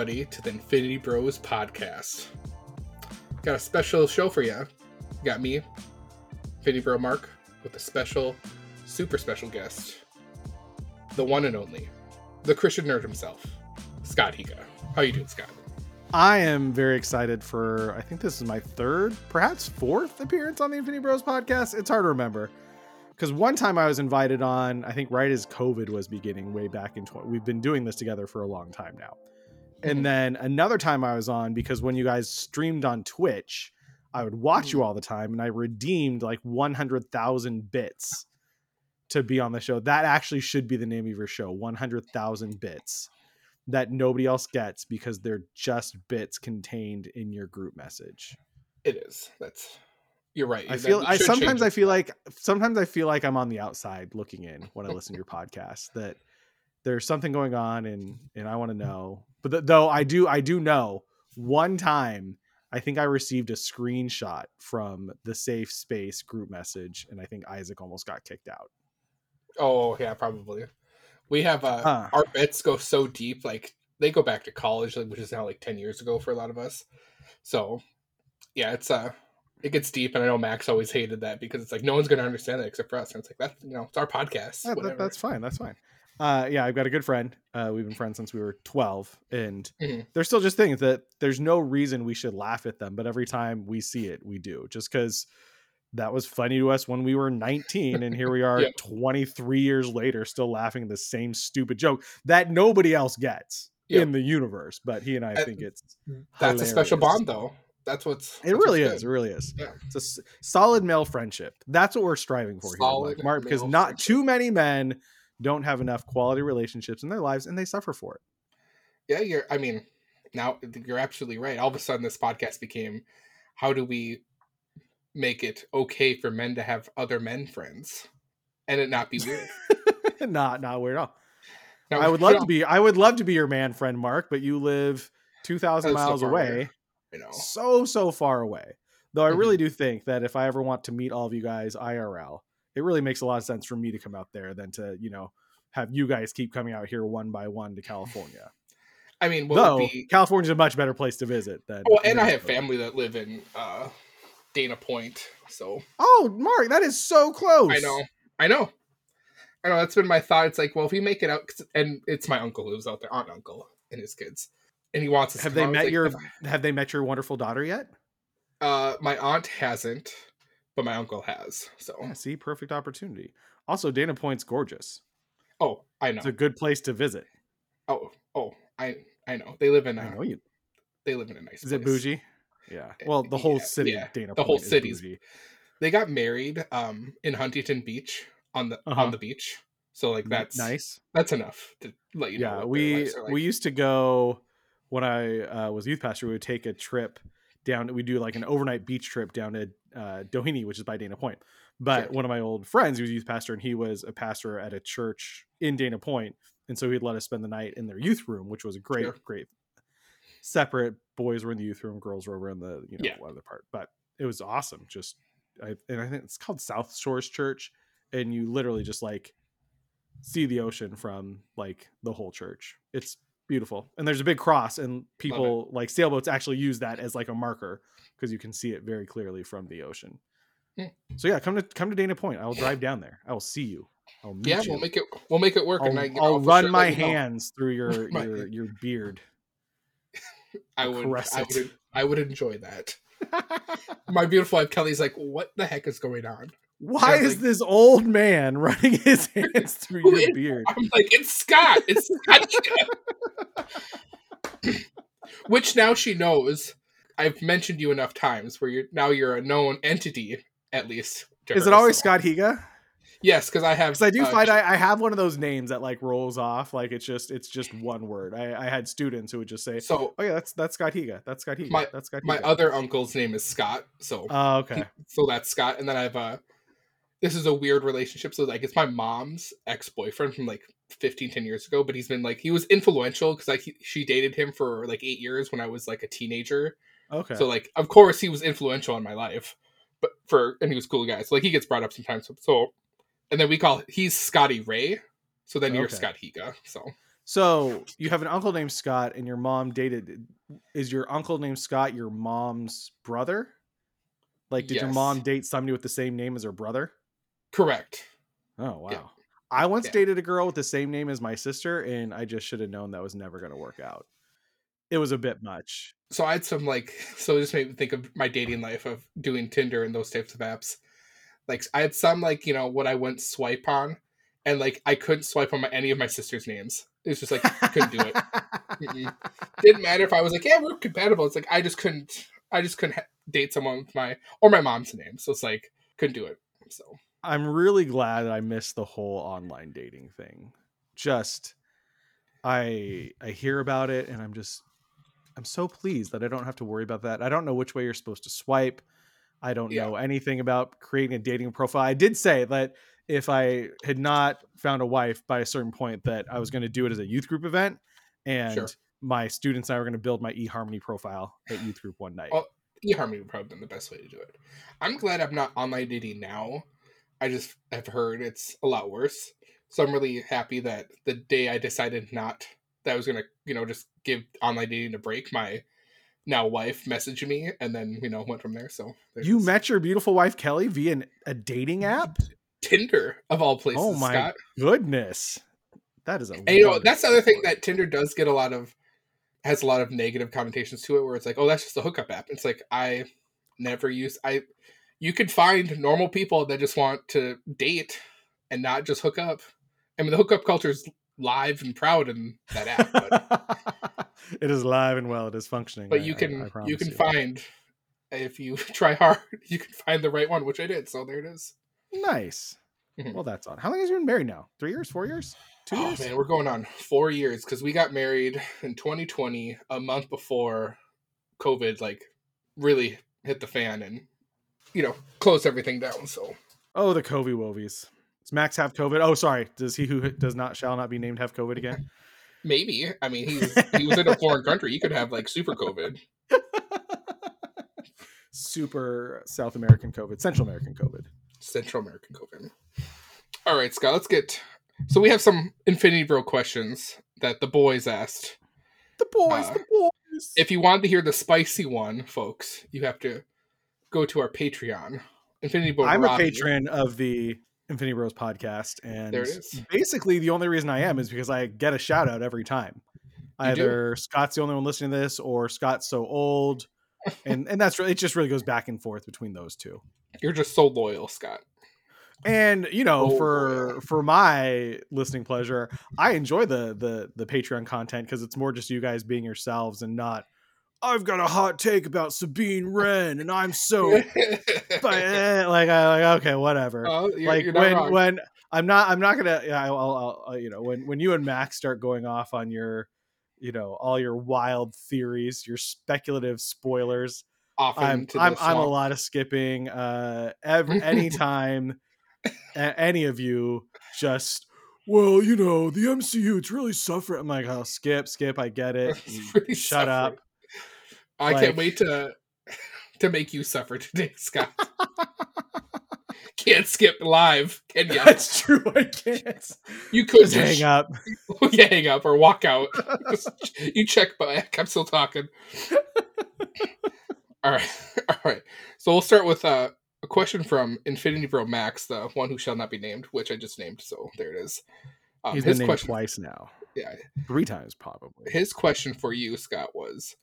Everybody, to the Infinity Bros podcast. Got a special show for you. Got me, Infinity Bro Mark, with a special, super special guest, the one and only, the Christian nerd himself, Scott Higa. How you doing, Scott? I am very excited for. I think this is my third, perhaps fourth appearance on the Infinity Bros podcast. It's hard to remember because one time I was invited on. I think right as COVID was beginning, way back in. 20, we've been doing this together for a long time now. And mm-hmm. then another time I was on because when you guys streamed on Twitch, I would watch mm-hmm. you all the time, and I redeemed like one hundred thousand bits to be on the show. That actually should be the name of your show: one hundred thousand bits that nobody else gets because they're just bits contained in your group message. It is. That's. You're right. I feel I sometimes I feel like sometimes I feel like I'm on the outside looking in when I listen to your podcast that there's something going on and and I want to mm-hmm. know. But th- though I do I do know one time I think I received a screenshot from the safe space group message and I think Isaac almost got kicked out. Oh yeah, probably. We have uh, Huh. our bets go so deep, like they go back to college, like, which is now like ten years ago for a lot of us. So yeah, it's uh it gets deep, and I know Max always hated that because it's like no one's gonna understand that except for us. And it's like that's you know it's our podcast. Yeah, that- that's fine. That's fine. Uh, yeah, I've got a good friend. Uh, we've been friends since we were 12, and Mhm. there's still just things that there's no reason we should laugh at them, but every time we see it, we do, just because that was funny to us when we were 19, and here we are Yeah. 23 years later, still laughing at the same stupid joke that nobody else gets Yeah. in the universe, but he and I Uh, think it's That's a special bond, though. That's what's It that's what's really good. is. It really is. Yeah. It's a s- solid male friendship. That's what we're striving for Solid here, Mark. Because not friendship. too many men don't have enough quality relationships in their lives, and they suffer for it. Yeah, you're. I mean, now you're absolutely right. All of a sudden, this podcast became, how do we make it okay for men to have other men friends, and it not be weird? not not weird at all. Now, I would love to be. I would love to be your man friend, Mark, but you live two thousand That's so miles away. You know, so so far away. Though I Mm-hmm. really do think that if I ever want to meet all of you guys IRL, it really makes a lot of sense for me to come out there than to you know have you guys keep coming out here one by one to California. I mean, Though be? California's a much better place to visit than. Well, and I have family that live in uh, Dana Point, so Oh, Mark, that is so close. I know, I know, I know. That's been my thought. It's like, well, if we make it out, and it's my uncle who lives out there, aunt and uncle, and his kids, and he wants us. Have to they come met your Have they met your wonderful daughter yet? Uh, my aunt hasn't, but my uncle has. So, Yeah, see, perfect opportunity. Also, Dana Point's gorgeous. oh, I know. It's a good place to visit. Oh, oh, I I know. They live in I a know you. they live in a nice. Is it bougie? Yeah. Well, the whole Yeah, city, yeah, Dana. the whole Point is city's- bougie. They got married um in Huntington Beach on the Uh-huh. on the beach. So like that's nice. That's enough to let you know. yeah, we like. we used to go when I uh, was youth pastor. We would take a trip down. We do like an overnight beach trip down to uh, Doheny, which is by Dana Point. But Sure. one of my old friends, he was a youth pastor, and he was a pastor at a church in Dana Point, and so he'd let us spend the night in their youth room, which was a great, Sure. great. Separate boys were in the youth room, girls were over in the you know Yeah. other part, but it was awesome. Just, I, and I think it's called South Shores Church, and you literally just like see the ocean from like the whole church. It's beautiful. And there's a big cross and people like sailboats actually use that as like a marker because you can see it very clearly from the ocean. So yeah, come to come to Dana Point. I will drive down there. I will see you. I'll meet yeah, you. we'll make it we'll make it work. I'll, and I, I'll run my you know. hands through your your your beard. I would I would I would enjoy that. My beautiful wife Kelly's like, what the heck is going on? Why is like- this old man running his hands through your beard? I'm like, it's Scott. It's Scott. Which now she knows. I've mentioned you enough times where you're now you're a known entity at least. Is it always so- Scott Higa? Yes, because I have. Because I do uh, find I, I have one of those names that like rolls off, like it's just it's just one word. I, I had students who would just say, So "Oh yeah, that's that's Scott Higa. That's Scott Higa. My- that's Scott." my other uncle's name is Scott. So Oh, okay. so that's Scott, and then I have a. This is a weird relationship. So like, it's my mom's ex boyfriend from like 15, 10 years ago, but he's been like he was influential because like he, she dated him for like eight years when I was like a teenager. Okay. So like, of course, he was influential in my life, but for and he was a cool guy. So like, he gets brought up sometimes. So, so and then we call he's Scotty Ray. So then you're. Scott Higa. So So you have an uncle named Scott, and your mom dated. Is your uncle named Scott your mom's brother? Like, did your mom date somebody with the same name as her brother? Correct. Oh wow. Yeah. I once Yeah. dated a girl with the same name as my sister, and I just should have known that was never going to work out. It was a bit much. So I had some like so it just made me think of my dating life of doing Tinder and those types of apps. Like I had some like, you know, what I wouldn't swipe on and like I couldn't swipe on my, any of my sister's names. It was just like couldn't do it. Mm-mm. Didn't matter if I was like, yeah, we're compatible. It's like I just couldn't I just couldn't ha- date someone with my or my mom's name. So it's like couldn't do it. So I'm really glad I missed the whole online dating thing. Just I I hear about it and I'm just I'm so pleased that I don't have to worry about that. I don't know which way you're supposed to swipe. I don't Yeah. know anything about creating a dating profile. I did say that if I had not found a wife by a certain point that I was going to do it as a youth group event and Sure. my students and I were going to build my eHarmony profile at youth group one night. Oh, eHarmony would probably been the best way to do it. I'm glad I'm not online dating now. I just have heard it's a lot worse. So I'm really happy that the day I decided not that I was gonna, you know, just give online dating a break, my now wife messaged me and then, you know, went from there. So you met your beautiful wife Kelly via an, a dating app? Tinder of all places. Oh my Scott. goodness. That is a And you know, that's the other thing that Tinder does get a lot of has a lot of negative connotations to it where it's like, oh, that's just a hookup app. It's like I never use I you could find normal people that just want to date and not just hook up. I mean the hookup culture is live and proud in that app, but, it is live and well. It is functioning. but I- you can I you can find if you try hard, you can find the right one, which I did. So there it is. Nice. Mhm. Well, that's on. How long has you been married now? Three years? Four years? Two Oh years? man, we're going on four years because we got married in 2020, a month before COVID like really hit the fan and you know close everything down. So Oh, the Covey Wovies. Does Max have COVID? Oh, sorry. Does he who does not shall not be named have COVID again? maybe I mean he's he was in a foreign country. He could have like super COVID. Super South American COVID, Central American COVID. Central American COVID. All right, Scott, let's get. So we have some Infinity Bro questions that the boys asked. The boys, Uh, the boys. If you want to hear the spicy one, folks, you have to go to our Patreon. Infinity Bro. I'm a patron of the Infinity Bros podcast, and There it is. basically the only reason I am is because I get a shout out every time. You do? Either Scott's the only one listening to this, or Scott's so old, and and that's really it. Just really goes back and forth between those two. You're just so loyal, Scott. And you know, Oh, for boy. for my listening pleasure, I enjoy the the the Patreon content because it's more just you guys being yourselves and not. I've got a hot take about Sabine Wren, and I'm so but eh, like I like okay, whatever. Oh, you're, like you're when wrong. when I'm not I'm not gonna yeah I'll, I'll, I'll you know when when you and Max start going off on your you know all your wild theories, your speculative spoilers. I'm I'm I'm a lot of skipping. Uh, every anytime a- any of you just well you know the MCU it's really suffering. I'm like oh skip skip I get it. Shut suffering. up. I Like- can't wait to to make you suffer today, Scott. can't skip live, can you? That's true. I can't. You could Just hang up. yeah, hang up or walk out. You check back. I'm still talking. all right, all right. So we'll start with uh, a question from Infinity Bro Max, the one who shall not be named, which I just named. So there it is. Um, He's his been named question, twice now. yeah, Three times probably. his question for you, Scott, was: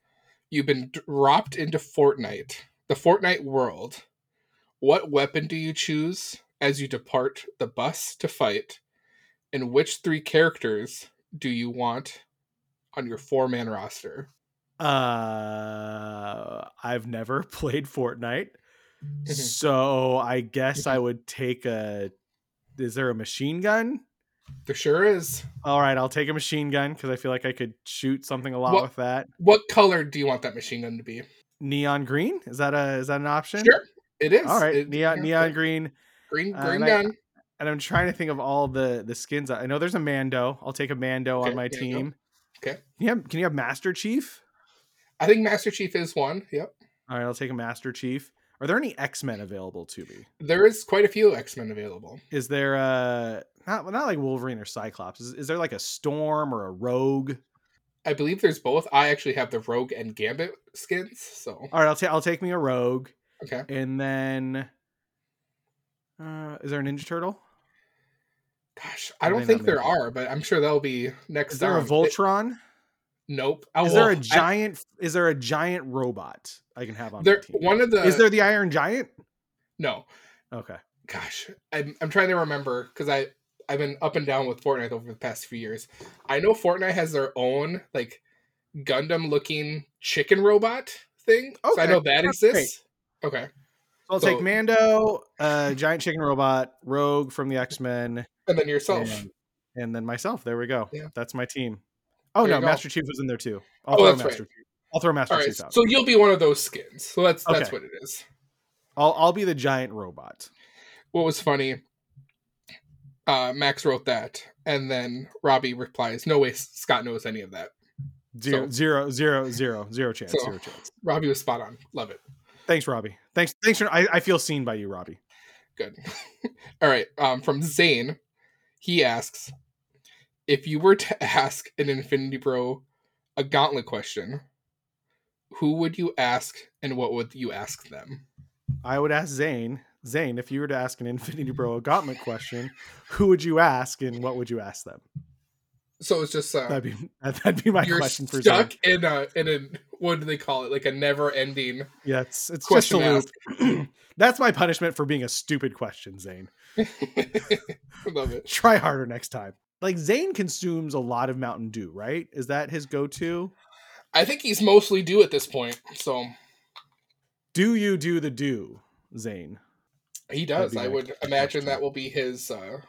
You've been dropped into Fortnite, the Fortnite world. What weapon do you choose as you depart the bus to fight? And which three characters do you want on your four man roster? Uh, I've never played Fortnite, Mhm. so I guess I would take a. Is there a machine gun? There sure is. All right, I'll take a machine gun because I feel like I could shoot something a lot What- with that. What color do you want that machine gun to be? Neon green is that a is that an option? Sure, it is. All right, It- neon yeah, neon green. green Uh, green and I- gun. And I'm trying to think of all the the skins. I know there's a Mando. I'll take a Mando Okay, on my there you go. team. Okay. Can Can you have Master Chief? I think Master Chief is one. Yep. All right, I'll take a Master Chief. Are there any X Men available to me? There is quite a few X Men available. Is there a not not like Wolverine or Cyclops? Is, is there like a Storm or a Rogue? I believe there's both. I actually have the Rogue and Gambit skins, so All right, I'll take I'll take me a Rogue, okay. and then uh, is there a Ninja Turtle? Gosh, I don't think there are, but I'm sure that'll be next. Time. Is there a on. It- Voltron? Nope. Oh, is there a giant? is there a giant robot I can have on there, my team? one of the is there the Iron Giant? no. Okay. Gosh, I'm I'm trying to remember because I I've been up and down with Fortnite over the past few years. I know Fortnite has their own like Gundam looking chicken robot thing. So I know that that's exists. Okay. So I'll So- take Mando, uh, giant chicken robot, Rogue from the X Men, And then yourself. and, and then myself. There we go. Yeah. That's my team. Oh There no. Master Chief was in there too. I'll Oh, throw that's Master right. Chief. I'll throw Master All right. Chief out. So you'll be one of those skins. So that's that's what it is. I'll I'll be the giant robot. What was funny? Uh, Max wrote that, and then Robbie replies, "No way, Scott knows any of that." Zero, So- zero, zero, zero, zero chance. So- zero chance. Robbie was spot on. Love it. Thanks, Robbie. Thanks. Thanks for. I, I feel seen by you, Robbie. Good. All right. Um, from Zane, he asks, if you were to ask an Infinity Bro a gauntlet question, who would you ask, and what would you ask them? I would ask Zane. Zane, if you were to ask an Infinity Bro a gauntlet question, who would you ask and what would you ask them? So it's just uh, That'd be that'd be my question for Zane. stuck in a in a what do they call it? Like a never-ending. Yeah, it's it's just a loop. That's my punishment for being a stupid question, Zane. Love it. Try harder next time. Like Zane consumes a lot of Mountain Dew, right? Is that his go-to? I think he's mostly due at this point. So Do you do the do, Zane? he does. I would imagine question. that will be his uh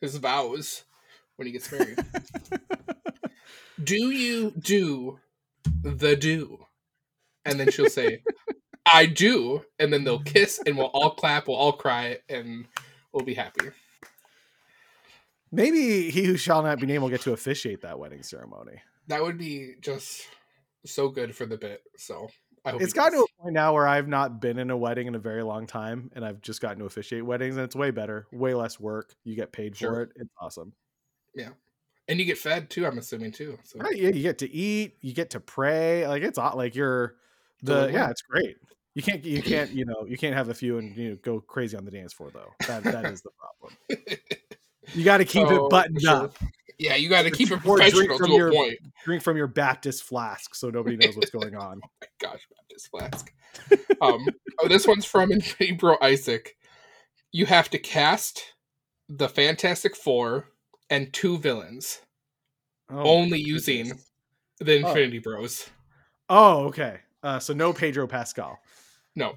his vows when he gets married. do you do the do? And then she'll say, I do. And then they'll kiss and we'll all clap, we'll all cry, and we'll be happy. Maybe he who shall not be named will get to officiate that wedding ceremony. That would be just so good for the bit. So I hope It's gotten to a point now where I've not been in a wedding in a very long time, and I've just gotten to officiate weddings, and it's way better, way less work. You get paid for it. It's awesome. Yeah, and you get fed too, I'm assuming too. So Right? Yeah, you get to eat, you get to pray. Like it's like you're the yeah, it's great. You can't you can't you know you can't have a few and you know go crazy on the dance floor though. That that is the problem. You got to keep Oh, it buttoned sure. up. Yeah, you got to keep it professional from to your- a point. Drink from your Baptist flask so nobody knows what's going on. Gosh, Baptist flask. um, oh, this one's from Infinity Bro Isaac. You have to cast the Fantastic Four and two villains, Oh, only using the Oh. Infinity Bros. Oh, okay. Uh, so no Pedro Pascal. No,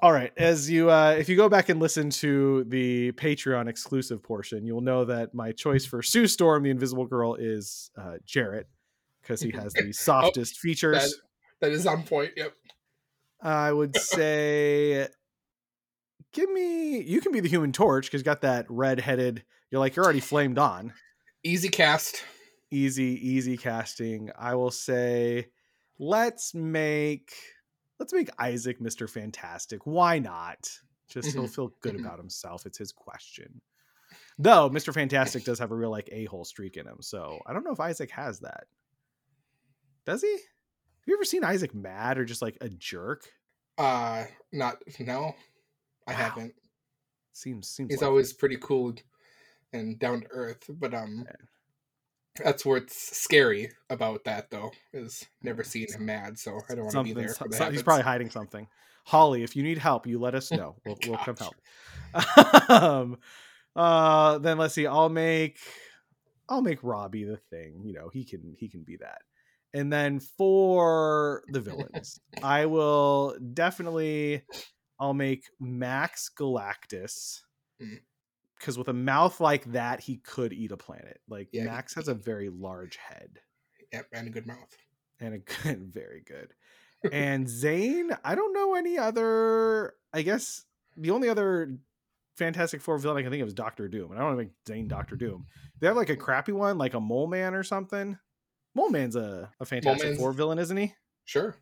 All right. As you, uh, if you go back and listen to the Patreon exclusive portion, you'll know that my choice for Sue Storm, the Invisible Girl, is uh, Jarrett because he has the softest features. that that is on point. Yep. I would say, give me. You can be the Human Torch because got that red-headed. You're like you're already flamed on. Easy cast. Easy, easy casting. I will say, let's make let's make Isaac Mr. Fantastic. Why not? Just he'll Mhm. feel good Mhm. about himself. It's his question. Though Mr. Fantastic does have a real like a-hole streak in him. So I don't know if Isaac has that. Does he? Have you ever seen Isaac mad or just like a jerk? Uh, not no, I Wow. haven't. Seems seems He's like it. always pretty cool and down to earth, but um, that's what's scary about that though is never seeing him mad. So I don't want to be something. there. For so- the so- he's probably hiding something. Holly, if you need help, you let us know. We'll, we'll come help. um, uh, then let's see. I'll make I'll make Robbie the thing. You know, he can he can be that. And then for the villains, I will definitely I'll make Max Galactus. Because with a mouth like that, he could eat a planet. Like Yeah, Max has a very large head Yep, and a good mouth. and a good, very good. And Zane, I don't know any other. I guess the only other Fantastic Four villain I can think of is Doctor Doom, and I don't want to make Zane Doctor Doom. They have like a crappy one, like a Mole Man or something. Mole Man's a, a Fantastic Four villain, isn't he? Sure.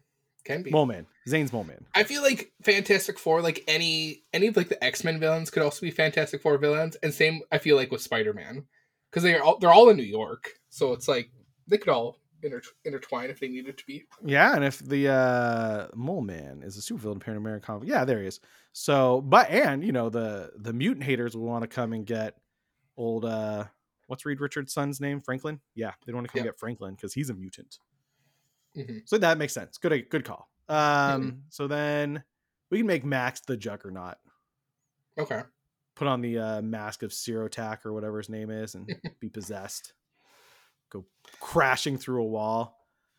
Can be. Mole Man. Zane's Mole Man. I feel like Fantastic Four, like any any of like the X Men villains, could also be Fantastic Four villains, and same I feel like with Spider Man, because they are all they're all in New York, so it's like they could all inter- intertwine if they needed to be. Yeah, and if the uh Mole Man is a supervillain appearing in American comic, yeah, there he is. So, but and you know the the mutant haters will want to come and get old uh what's Reed Richards' son's name? Franklin. Yeah, they want to come get Franklin because he's a mutant. Mhm. So that makes sense. Good good call. Um, Mm-hmm. so then we can make Max the Juggernaut. Okay. Put on the uh, mask of Cyttorak or whatever his name is, and be possessed. Go crashing through a wall.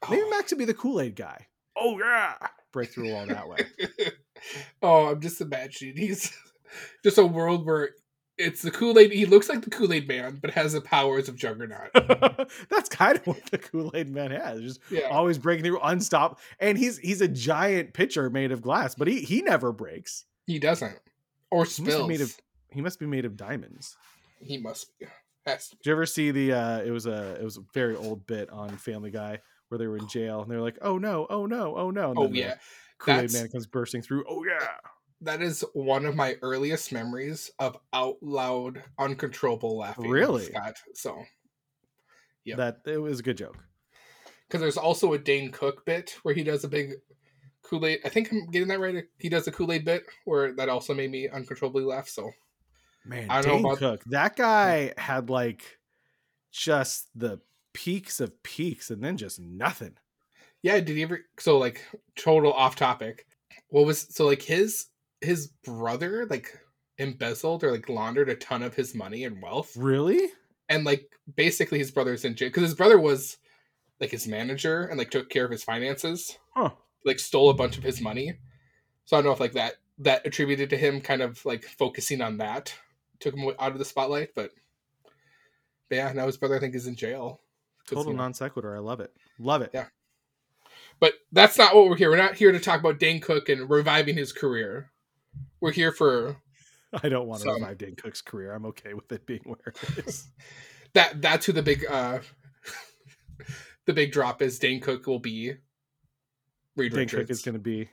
Maybe Max would be the Kool Aid guy. Oh yeah, break through a wall that way. oh, I'm just imagining he's just a world where it's the Kool Aid. He looks like the Kool Aid Man, but has the powers of Juggernaut. That's kind of what the Kool Aid Man has. Just Yeah. always breaking through, unstop. And he's he's a giant pitcher made of glass, but he he never breaks. He doesn't. Or He must be spills. made of he must be made of diamonds. He must be. Has to be. Did you ever see the? uh It was a it was a very old bit on Family Guy where they were in jail and they're like, "Oh no, oh no, oh no!" And Oh yeah. Kool Aid Man comes bursting through. Oh yeah, That is one of my earliest memories of out loud, uncontrollable laughing. Really? Scott. So, Yep. that it was a good joke. because there's also a Dane Cook bit where he does a big Kool Aid. I think I'm getting that right. He does a Kool Aid bit where that also made me uncontrollably laugh. So, Man, I don't know Dane about- Cook, that guy had like just the peaks of peaks and then just nothing. yeah, did he ever? So, like, total off topic. What was so like his his brother like embezzled or like laundered a ton of his money and wealth? Really? and like basically his brother's in jail because his brother was like his manager and like took care of his finances Huh. like stole a bunch of his money so i don't know if like that that attributed to him kind of like focusing on that took him out of the spotlight but, but yeah now his brother i think is in jail. Total non sequitur. I love it. Love it. Yeah. but that's not what we're here we're not here to talk about dane cook and reviving his career we're here for I don't want to Some. revive Dane Cook's career. I'm okay with it being where it is. that that's who the big uh the big drop is dane cook will be Reed Dane Richards. Cook is going to be.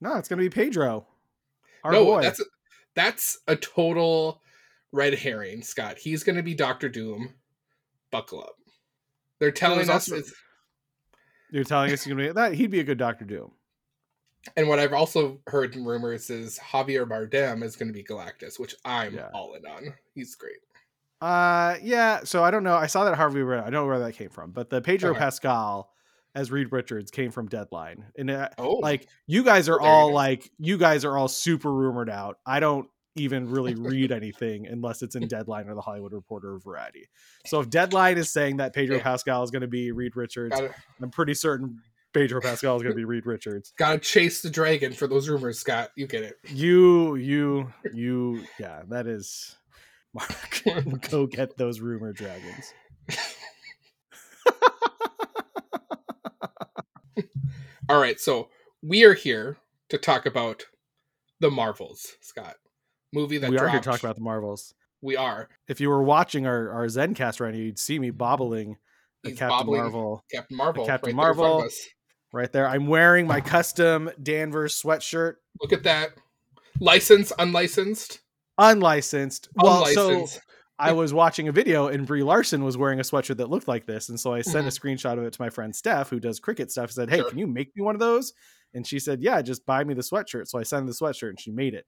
No, it's going to be Pedro. Our no, boy. that's a, that's a total red herring, Scott. He's going to be Doctor Doom. Buckle up. They're telling us, also- it's, You're telling us he's going to be that he'd be a good Doctor Doom. And what I've also heard in rumors is Javier Bardem is going to be Galactus, which I'm Yeah. all in on. He's great. Uh, yeah. So I don't know. I saw that Harvey. I don't know where that came from, but the Pedro Okay. Pascal as Reed Richards came from Deadline, and uh, Oh, like you guys are Well, there you all like you guys are all super rumored out. I don't even really read anything unless it's in Deadline or the Hollywood Reporter or Variety. So if Deadline is saying that Pedro Yeah. Pascal is going to be Reed Richards, I'm pretty certain Pedro Pascal is going to be Reed Richards. gotta chase the dragon for those rumors, Scott. You get it. You, you, you. Yeah, that is. Mark, go get those rumor dragons. All right, so we are here to talk about the Marvels, Scott. Movie that we are dropped. here to talk about the Marvels. We are If you were watching our, our Zencast right now, you'd see me bobbling the He's Captain Marvel Captain Marvel. Captain right there in front of Marvel. Right there. I'm wearing my custom Danvers sweatshirt, Look at that. Licensed, unlicensed, unlicensed. Well, so unlicensed. I was watching a video and Brie Larson was wearing a sweatshirt that looked like this. And so I sent a mm-hmm. screenshot of it to my friend Steph, who does Cricut stuff, and said, Hey, Sure. can you make me one of those? And she said, Yeah, just buy me the sweatshirt. So I sent the sweatshirt and she made it.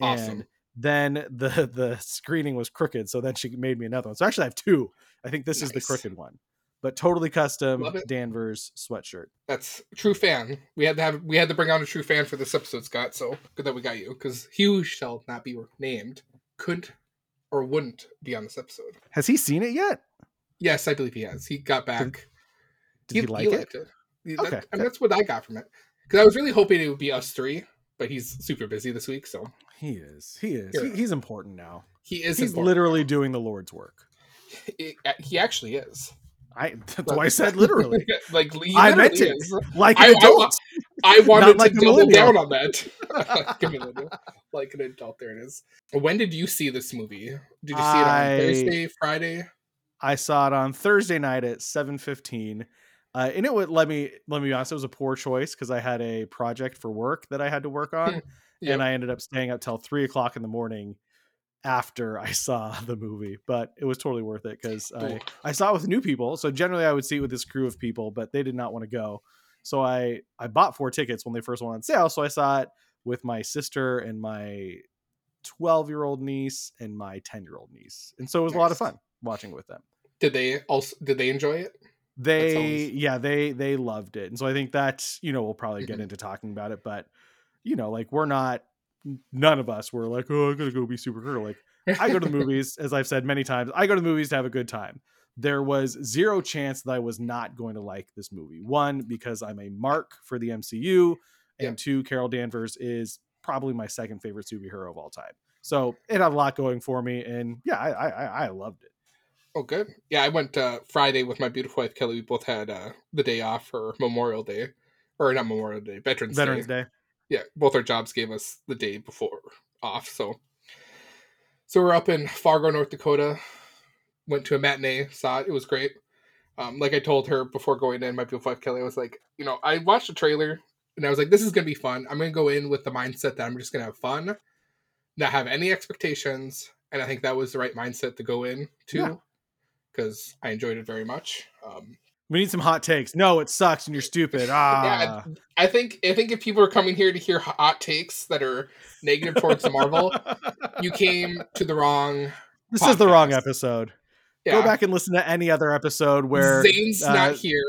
Awesome. And then the the screening was crooked. So then she made me another one. So actually I have two. I think this is the crooked one. But totally custom Danvers sweatshirt. That's true fan. We had to have we had to bring on a true fan for this episode, Scott. So good that we got you because Hugh shall not be named. couldn't or wouldn't be on this episode. Has he seen it yet? Yes, I believe he has. He got back. Did he, like it? liked it. He- Okay, that- I mean, that's what I got from it. Because I was really hoping it would be us three, but he's super busy this week, so He is. He is. He- he's important now. he is. he's literally doing the Lord's work. He, he actually is. I that's why I said literally. like he I meant literally it. is. Like an I- adult. I wanted like to double millennial. down on that. Give me a like an adult. There it is. When did you see this movie? Did you see I- it on Thursday, Friday? I saw it on Thursday night at 7:15. Uh, and it would let me let me be honest, it was a poor choice because I had a project for work that I had to work on, Yep. and I ended up staying up till three o'clock in the morning after I saw the movie. But it was totally worth it because I I saw it with new people. So generally, I would see it with this crew of people, but they did not want to go. So I I bought four tickets when they first went on sale. So I saw it with my sister and my 12 year old niece and my 10 year old niece, and so it was a lot of fun watching it with them Did they also did they enjoy it? they sounds- yeah they they loved it and so i think that you know we'll probably get Mhm. into talking about it but you know like we're not none of us were like oh i'm gonna go be supergirl like i go to the movies as i've said many times i go to the movies to have a good time there was zero chance that i was not going to like this movie one because i'm a mark for the mcu and Yeah. two carol danvers is probably my second favorite superhero of all time so it had a lot going for me and yeah i i, I I loved it Oh, good. Yeah, I went uh, Friday with my beautiful wife Kelly. We both had uh, the day off for Memorial Day, or not Memorial Day, Veterans, veterans Day. day Yeah, both our jobs gave us the day before off. So, so we're up in Fargo, North Dakota. Went to a matinee, saw it. It was great. Um, like I told her before going in, my beautiful wife Kelly, I was like, you know, I watched the trailer and I was like, this is gonna be fun. I'm gonna go in with the mindset that I'm just gonna have fun, not have any expectations, and I think that was the right mindset to go in Yeah. to because I enjoyed it very much. Um, We need some hot takes. No, it sucks and you're stupid. Ah. I think I think if people are coming here to hear hot takes that are negative towards Marvel, you came to the wrong. this is the wrong episode. Yeah. Go back and listen to any other episode where Zane's uh, not here.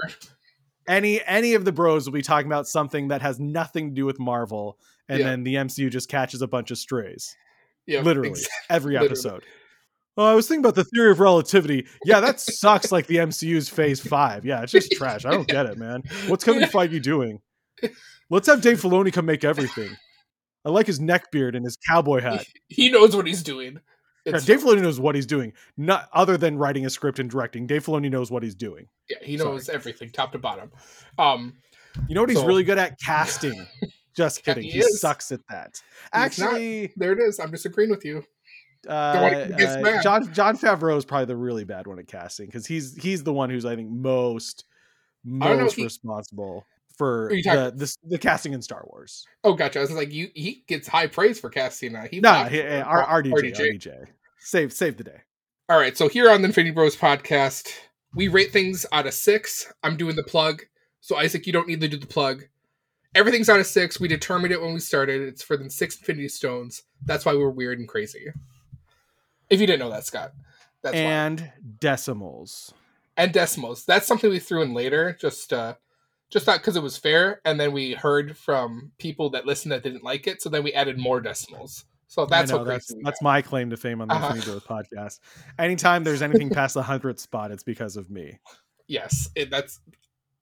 any any of the bros will be talking about something that has nothing to do with Marvel, and Yeah. then the MCU just catches a bunch of strays. Yeah, literally ex- every literally. Oh, I was thinking about the theory of relativity. Yeah, that sucks like the MCU's phase five. Yeah, it's just trash. I don't get it, man. What's Kevin Feige doing? Let's have Dave Filoni come make everything. I like his neck beard and his cowboy hat. He knows what he's doing. Yeah, Dave Filoni knows what he's doing. Not other than writing a script and directing. Dave Filoni knows what he's doing. yeah, he knows everything, top to bottom. Um, You know what he's So- really good at? Casting. Just kidding. he He, sucks at that. He's. Actually, there it is. I'm disagreeing with you. Uh, uh. Jon Jon Favreau is probably the really bad one at casting because he's he's the one who's I think most most he- responsible for the, the the casting in Star Wars. Oh, gotcha. I was like, you. He gets high praise for casting. Uh, he No, popped he, R, RDJ, RDJ. RDJ. Save save the day. All right, so here on the Infinity Bros podcast, we rate things out of six. I'm doing the plug, so Isaac, you don't need to do the plug. Everything's out of six. We determined it when we started. It's for the six Infinity Stones. That's why we're weird and crazy. If you didn't know that, Scott, that's why. and decimals. And decimals. That's something we threw in later, just uh, just not because it was fair. And then we heard from people that listened that didn't like it, so then we added more decimals. So that's know, that's that's my claim to fame on the Uh-huh. Infinity podcast. Anytime there's anything past the hundredth spot, it's because of me. Yes, it, that's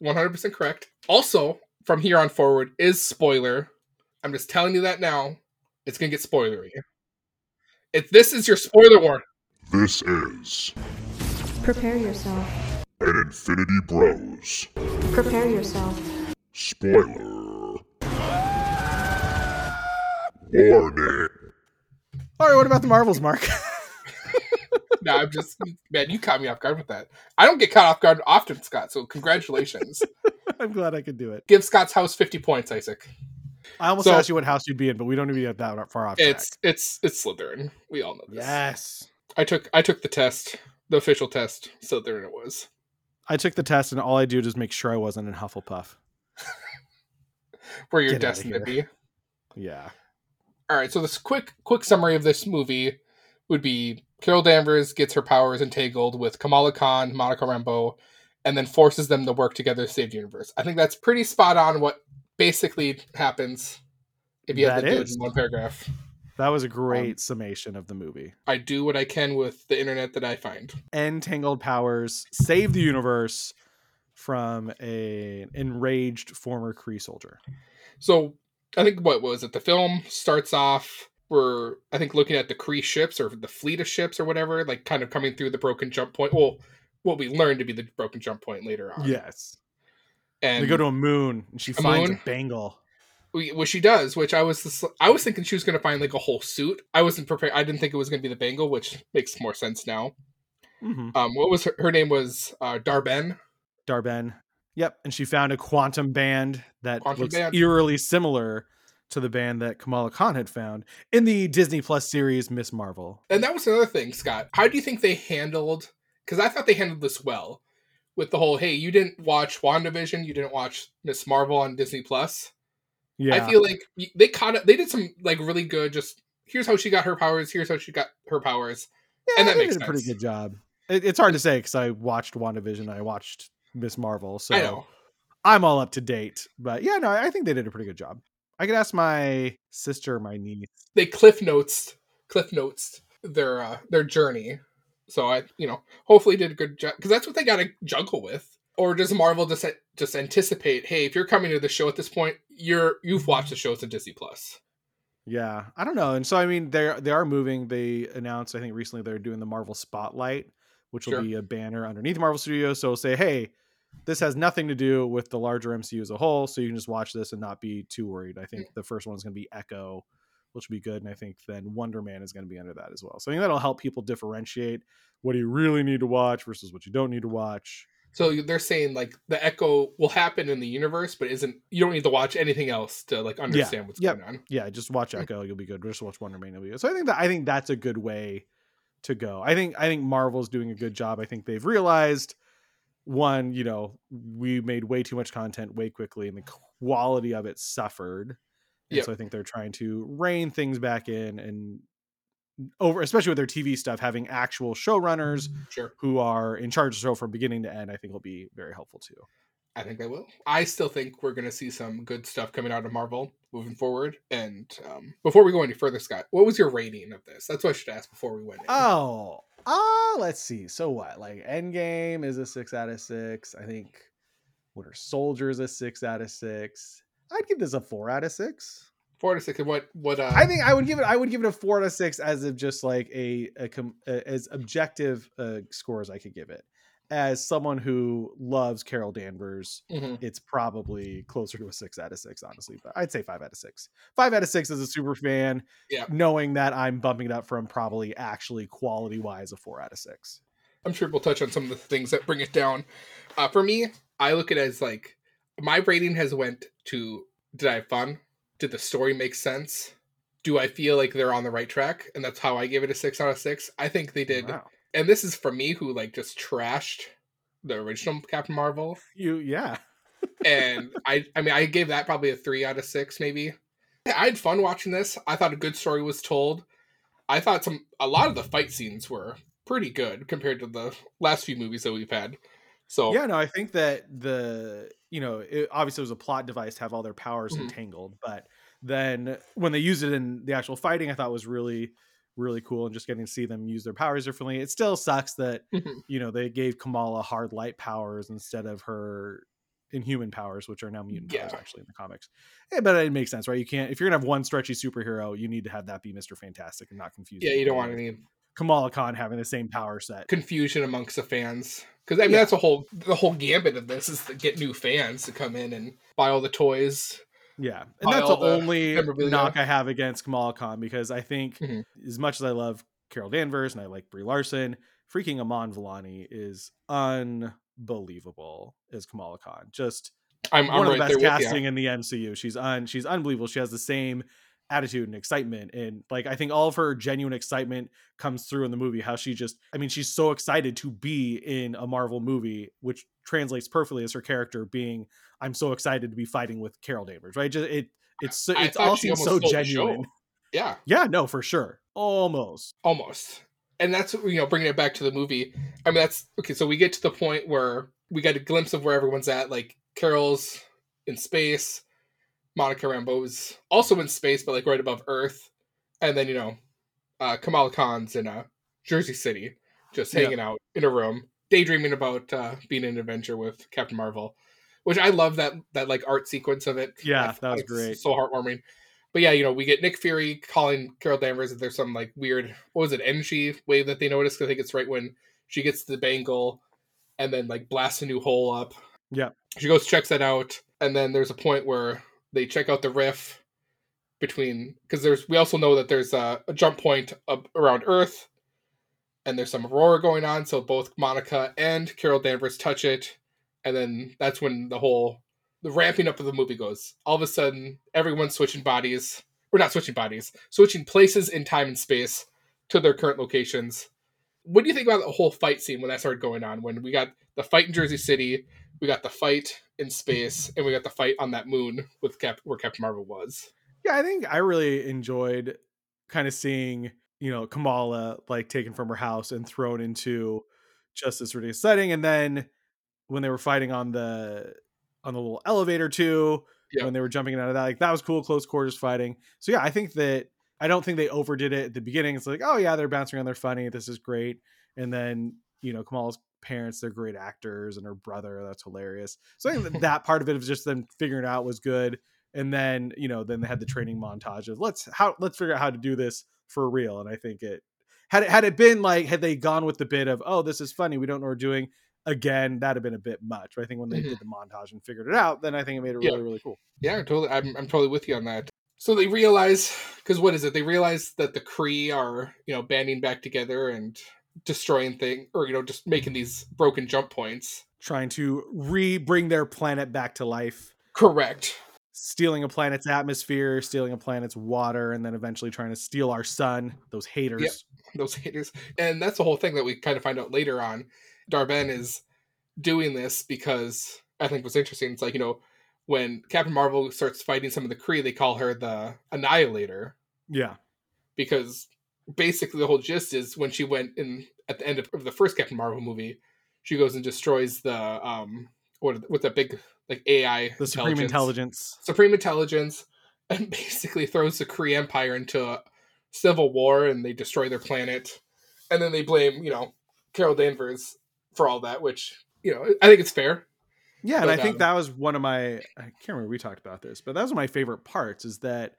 100% correct. Also, from here on forward is spoiler. I'm just telling you that now. It's going to get spoilery. If this is your spoiler warning, This is Prepare yourself. an Infinity Bros. Prepare yourself. Spoiler. Warning. All right, what about the Marvels, Mark? no, I'm just, man, you caught me off guard with that. I don't get caught off guard often, Scott, so congratulations. I'm glad I could do it. Give Scott's house 50 points, Isaac. I almost So- asked you what house you'd be in, but we don't need to get that far off track. It's it's it's Slytherin. We all know this. yes. I took I took the test, the official test. Slytherin it was. I took the test, and all I do is make sure I wasn't in Hufflepuff. Where you're Get destined to be. Yeah. All right, so this quick quick summary of this movie would be Carol Danvers gets her powers entangled with Kamala Khan, Monica Rambeau, and then forces them to work together to save the universe. I think that's pretty spot on what basically happens if you have to do it in one paragraph. That was a Um, great summation of the movie. I do what I can with the internet that I find. Entangled powers save the universe from a enraged former Kree soldier. So I think what was it? The film starts off. We're I think looking at the Kree ships or the fleet of ships or whatever, like kind of coming through the broken jump point. Well, what we learned to be the broken jump point later on. Yes. And they go to a moon, and she A finds moon? a bangle. we- which she does. Which I was just, I was thinking she was going to find like a whole suit. I wasn't prepared. I didn't think it was going to be the bangle, which makes more sense now. hmm Um, what was her, her name was uh, Dar-Benn. Dar-Benn. Yep, and she found a quantum band that Quantum looks band. eerily similar to the band that Kamala Khan had found in the Disney Plus series Ms. Marvel. And that was another thing, Scott. How do you think they handled? Because I thought they handled this well, with the whole "Hey, you didn't watch WandaVision, you didn't watch Ms. Marvel on Disney Plus." Yeah, I feel like they caught it. They did some like really good. Just here's how she got her powers. Here's how she got her powers. yeah, and that they makes did a pretty good job. It, it's hard to say because I watched WandaVision, I watched Ms. Marvel, so I know. I'm all up to date. But yeah, no, I think they did a pretty good job. I could ask my sister, my niece. They cliff notes, cliff notes their uh, their journey. So I, you know, hopefully did a good job because that's what they got to juggle with. Or does Marvel just just anticipate? Hey, if you're coming to the show at this point, you're you've watched the shows on Disney Plus. Yeah, I don't know. And so I mean, they they are moving. They announced, I think recently, they're doing the Marvel Spotlight, which will Sure. be a banner underneath Marvel Studios. So say, hey, this has nothing to do with the larger MCU as a whole, so you can just watch this and not be too worried. I think mm. the first one's going to be Echo, which will be good, and I think then Wonder Man is going to be under that as well. So I think that'll help people differentiate what do you really need to watch versus what you don't need to watch. So they're saying like the Echo will happen in the universe, but isn't you don't need to watch anything else to like understand what's Yep. going on. Yeah, just watch Mm. Echo, you'll be good. Just watch Wonder Man, you'll be good. So I think that I think that's a good way to go. I think I think Marvel's doing a good job. I think they've realized one, you know, we made way too much content way quickly, and the quality of it suffered. And Yep. so I think they're trying to rein things back in and over, especially with their TV stuff, having actual showrunners Sure, who are in charge of the show from beginning to end. I think will be very helpful too. I think they will. I still think we're going to see some good stuff coming out of Marvel moving forward. And um, before we go any further, Scott, what was your rating of this? That's what I should ask before we went. In. Oh, ah, let's see. So what? Like Endgame is a six out of six. I think Winter Soldier is a six out of six. I'd give this a four out of six. Four to six. and What? What? Uh, I think I would give it. I would give it a four out of six as of just like a, a, com, a as objective uh, score as I could give it. As someone who loves Carol Danvers, mhm. it's probably closer to a six out of six, honestly. But I'd say five out of six. Five out of six as a super fan. Yeah. Knowing that I'm bumping it up from probably actually quality wise a four out of six. I'm sure we'll touch on some of the things that bring it down. Uh, for me, I look at it as like my rating has went to did I have fun? Did the story make sense? Do I feel like they're on the right track? And that's how I give it a six out of six. I think they did. Wow. And this is for me who like just trashed the original Captain Marvel. You yeah. And I I mean I gave that probably a three out of six, maybe. I had fun watching this. I thought a good story was told. I thought some a lot of the fight scenes were pretty good compared to the last few movies that we've had. So Yeah, no, I think that the you know it, obviously it was a plot device to have all their powers Mhm. entangled, but then when they used it in the actual fighting, I thought was really really cool, and just getting to see them use their powers differently. It still sucks that Mhm. you know they gave Kamala hard light powers instead of her inhuman powers, which are now mutant powers actually in the comics. Yeah, but it makes sense, right? You can't if you're gonna have one stretchy superhero, you need to have that be Mister Fantastic and not confuse. yeah, you don't want any Kamala Khan having the same power set. confusion amongst the fans because I mean Yeah. that's a whole the whole gambit of this is to get new fans to come in and buy all the toys. Yeah, and that's the the only knock I have against Kamala Khan because I think Mhm. as much as I love Carol Danvers and I like Brie Larson, freaking Iman Vellani is unbelievable as Kamala Khan. Just I'm, one I'm of the right best casting in the MCU. She's un she's unbelievable. She has the same attitude and excitement and like I think all of her genuine excitement comes through in the movie how she just I mean she's so excited to be in a Marvel movie which translates perfectly as her character being I'm so excited to be fighting with Carol Danvers right just it it's so, I it's all seems so stole the show. genuine Yeah, yeah no for sure almost almost. And that's you know bringing it back to the movie. I mean that's okay. So we get to the point where we get a glimpse of where everyone's at. Like Carol's in space, Monica Rambeau's also in space, but like right above Earth. And then you know, uh, Kamala Khan's in uh, Jersey City, just Yeah. hanging out in a room, daydreaming about uh, being in an adventure with Captain Marvel. Which I love that that like art sequence of it. Yeah, I that was great. So heartwarming. But yeah, you know, we get Nick Fury calling Carol Danvers that there's some like weird, what was it, NG wave that they noticed. I think it's right when she gets the bangle and then like blasts a new hole up. Yeah. She goes, checks that out. And then there's a point where they check out the riff between, because there's, we also know that there's a, a jump point around Earth and there's some aurora going on. So both Monica and Carol Danvers touch it. and then that's when the whole the ramping up of the movie goes. All of a sudden, everyone's switching bodies. We're not switching bodies, switching places in time and space to their current locations. What do you think about the whole fight scene when that started going on? When we got the fight in Jersey City, we got the fight in space, and we got the fight on that moon with Cap where Captain Marvel was. Yeah, I think I really enjoyed kind of seeing, you know, Kamala like taken from her house and thrown into just this ridiculous setting. And then when they were fighting on the on the little elevator too, Yeah. when they were jumping out of that, like that was cool, close quarters fighting. So yeah, I think that I don't think they overdid it at the beginning. It's like, oh yeah, they're bouncing around, they're funny, this is great. And then, you know, Kamala's parents, they're great actors, and her brother, that's hilarious. So I think that, that part of it was just them figuring it out was good and then you know then they had the training montage of let's how let's figure out how to do this for real and i think it had it had it been like had they gone with the bit of oh this is funny we don't know what we're doing again that'd have been a bit much but i think when they Mhm. did the montage and figured it out then i think it made it Yeah. really really cool Yeah, totally. I'm, I'm totally with you on that. So they realize, because what is it? They realize that the Kree are, you know, banding back together and destroying thing or you know, just making these broken jump points. trying to re-bring their planet back to life Correct. stealing a planet's atmosphere stealing a planet's water and then eventually trying to steal our sun those haters Those haters, and that's the whole thing that we kind of find out later on. Dar-Benn is doing this because I think what's interesting. It's like you know, when Captain Marvel starts fighting some of the Kree, they call her the Annihilator. yeah because basically the whole gist is when she went in at the end of, of the first Captain Marvel movie, she goes and destroys the um what with that big like AI the supreme intelligence. Supreme intelligence, and basically throws the Kree Empire into a civil war, and they destroy their planet, and then they blame you know Carol Danvers for all that, which you know I think it's fair. Yeah, and I But, think um, that was one of my I can't remember we talked about this, but that was one of my favorite parts is that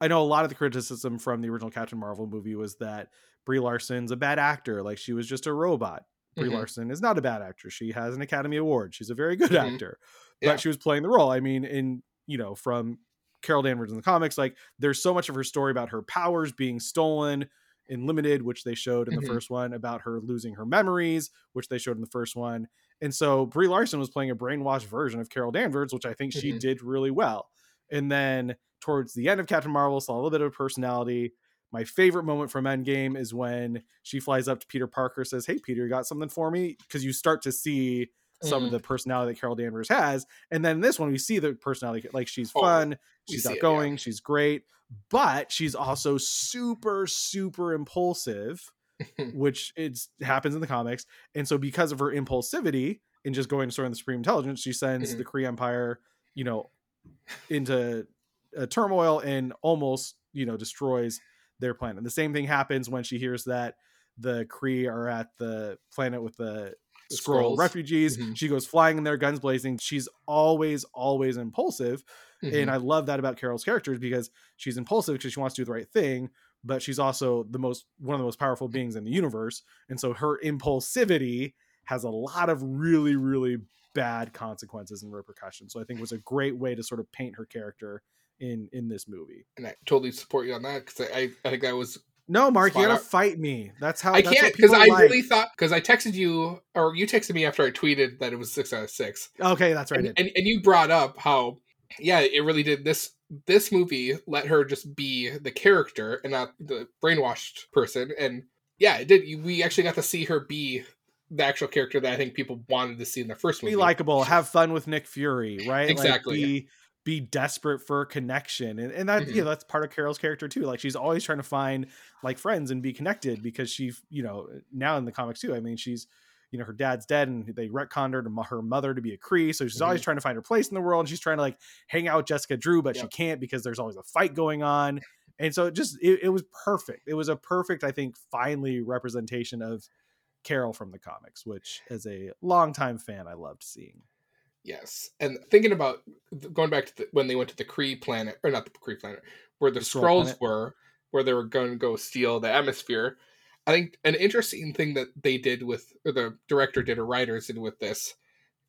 I know a lot of the criticism from the original Captain Marvel movie was that Brie Larson's a bad actor, like she was just a robot. Brie Mhm. Larson is not a bad actress. She has an Academy Award. She's a very good Mhm. actor. Yeah. But she was playing the role. I mean, in you know, from Carol Danvers in the comics, like there's so much of her story about her powers being stolen in limited, which they showed in the Mhm. first one, about her losing her memories, which they showed in the first one. And so Brie Larson was playing a brainwashed version of Carol Danvers, which I think she Mhm. did really well. And then towards the end of Captain Marvel, saw a little bit of personality. My favorite moment from Endgame is when she flies up to Peter Parker, says, "Hey, Peter, you got something for me?" Because you start to see some of Mhm. the personality that Carol Danvers has, and then in this one we see the personality like she's Oh, fun, she's see it, yeah. outgoing, she's great, but she's also super super impulsive, which it's happens in the comics, and so because of her impulsivity and just going to storing the Supreme Intelligence, she sends Mhm. the Kree Empire, you know, into a turmoil and almost you know destroys their planet. The same thing happens when she hears that the Kree are at the planet with the The Skrull refugees. Mhm. She goes flying in there, guns blazing. She's always, always impulsive. Mhm. And I love that about Carol's characters because she's impulsive because she wants to do the right thing, but she's also the most one of the most powerful beings in the universe. And so her impulsivity has a lot of really, really bad consequences and repercussions. So I think it was a great way to sort of paint her character in in this movie. and I totally support you on that because I, I think that was No, Mark, you gotta on. fight me. That's how I that's can't because I like. really thought because I texted you or you texted me after I tweeted that it was six out of six, Okay, that's right. and, and and you brought up how yeah it really did this this movie let her just be the character and not the brainwashed person and yeah it did we actually got to see her be the actual character that I think people wanted to see in the first movie. be likable, have fun with Nick Fury, right? Exactly. Like be be desperate for a connection. And and that Mhm. you know, that's part of Carol's character too. Like she's always trying to find like friends and be connected because she, you know, now in the comics too. I mean, she's you know, her dad's dead and they retconned her to her mother to be a Kree. So she's always trying to find her place in the world. And she's trying to like hang out with Jessica Drew, but she can't because there's always a fight going on. And so it just it, it was perfect. It was a perfect, I think, finally representation of Carol from the comics, which as a longtime fan, I loved seeing. Yes, and thinking about going back to the, when they went to the Kree planet, or not the Kree planet, where the, The planet. were, where they were going to go steal the atmosphere. I think an interesting thing that they did with, or the director did, or writers did with this,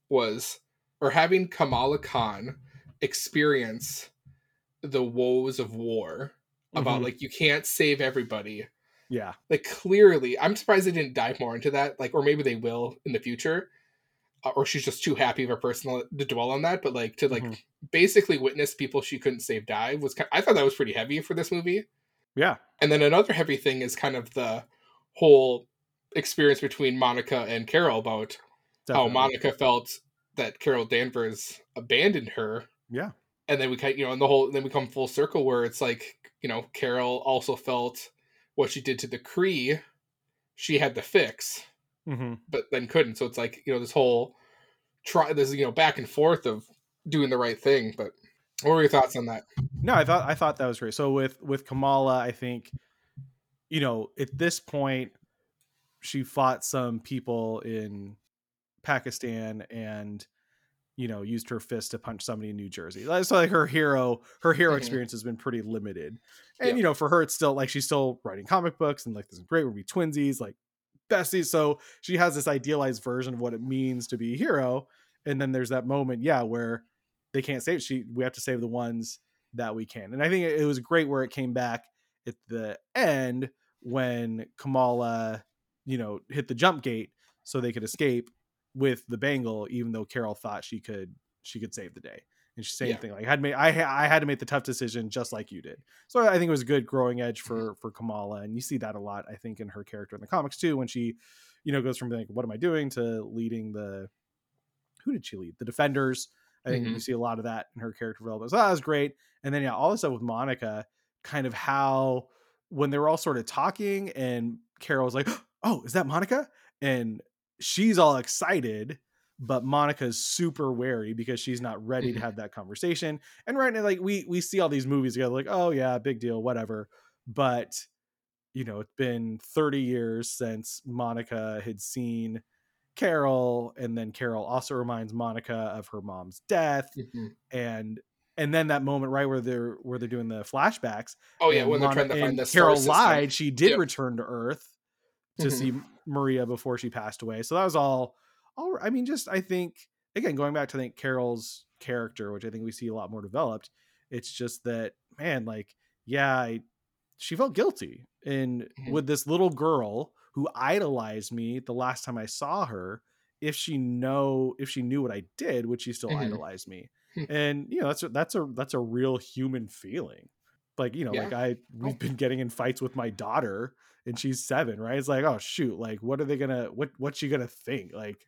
was, or having Kamala Khan experience the woes of war. About Mhm. like you can't save everybody. Yeah. Like clearly, I'm surprised they didn't dive more into that. Like, or maybe they will in the future. Uh, or she's just too happy of a person to dwell on that. But like to like Mhm. basically witness people she couldn't save die was ki- I thought that was pretty heavy for this movie. Yeah. And then another heavy thing is kind of the whole experience between Monica and Carol about how. Monica felt that Carol Danvers abandoned her Yeah. and then we kind you know and the whole then we come full circle where it's like you know carol also felt what she did to the Kree she had to fix hmm but then couldn't so it's like you know this whole try this you know back and forth of doing the right thing but what were your thoughts on that No, I thought I thought that was great. So with with Kamala, I think, you know, at this point, she fought some people in Pakistan and you know used her fist to punch somebody in New Jersey. That's like her hero. Her hero Mhm. experience has been pretty limited, and Yeah. you know, for her, it's still like she's still writing comic books and like this is great. We'll be twinsies, like besties. So she has this idealized version of what it means to be a hero. And then there's that moment, yeah, where they can't save. She we have to save the ones that we can. And I think it was great where it came back at the end when Kamala, you know, hit the jump gate so they could escape with the bangle, even though Carol thought she could she could save the day. And she's same Yeah. thing. Like I had made I I had to make the tough decision just like you did. So I think it was a good growing edge mm-hmm. for for Kamala, and you see that a lot. I think in her character in the comics too, when she, you know, goes from like what am I doing to leading the who did she lead? The Defenders. I think you mm-hmm. see a lot of that in her character development. So that was great. And then yeah, all this stuff with Monica, kind of how when they were all sort of talking, and Carol was like, "Oh, is that Monica?" And she's all excited, but Monica's super wary because she's not ready to Mhm. have that conversation. And right now, like we we see all these movies together, like, "Oh yeah, big deal, whatever." But you know, it's been 30 years since Monica had seen Carol, and then Carol also reminds Monica of her mom's death, Mhm. and and then that moment right where they're where they're doing the flashbacks. oh yeah when they're trying to find the Carol system. lied. She did Yep. return to Earth to Mhm. see Maria before she passed away. So that was all. All I mean, just I think again going back to I think Carol's character, which I think we see a lot more developed. It's just that man, like yeah, I, she felt guilty, and Mhm. with this little girl who idolized me the last time I saw her. If she know if she knew what I did, would she still Mhm. idolize me? Hmm. and you know that's a, that's a that's a real human feeling like you know Yeah. like i we've been getting in fights with my daughter and she's seven right it's like oh shoot like what are they gonna what what's she gonna think like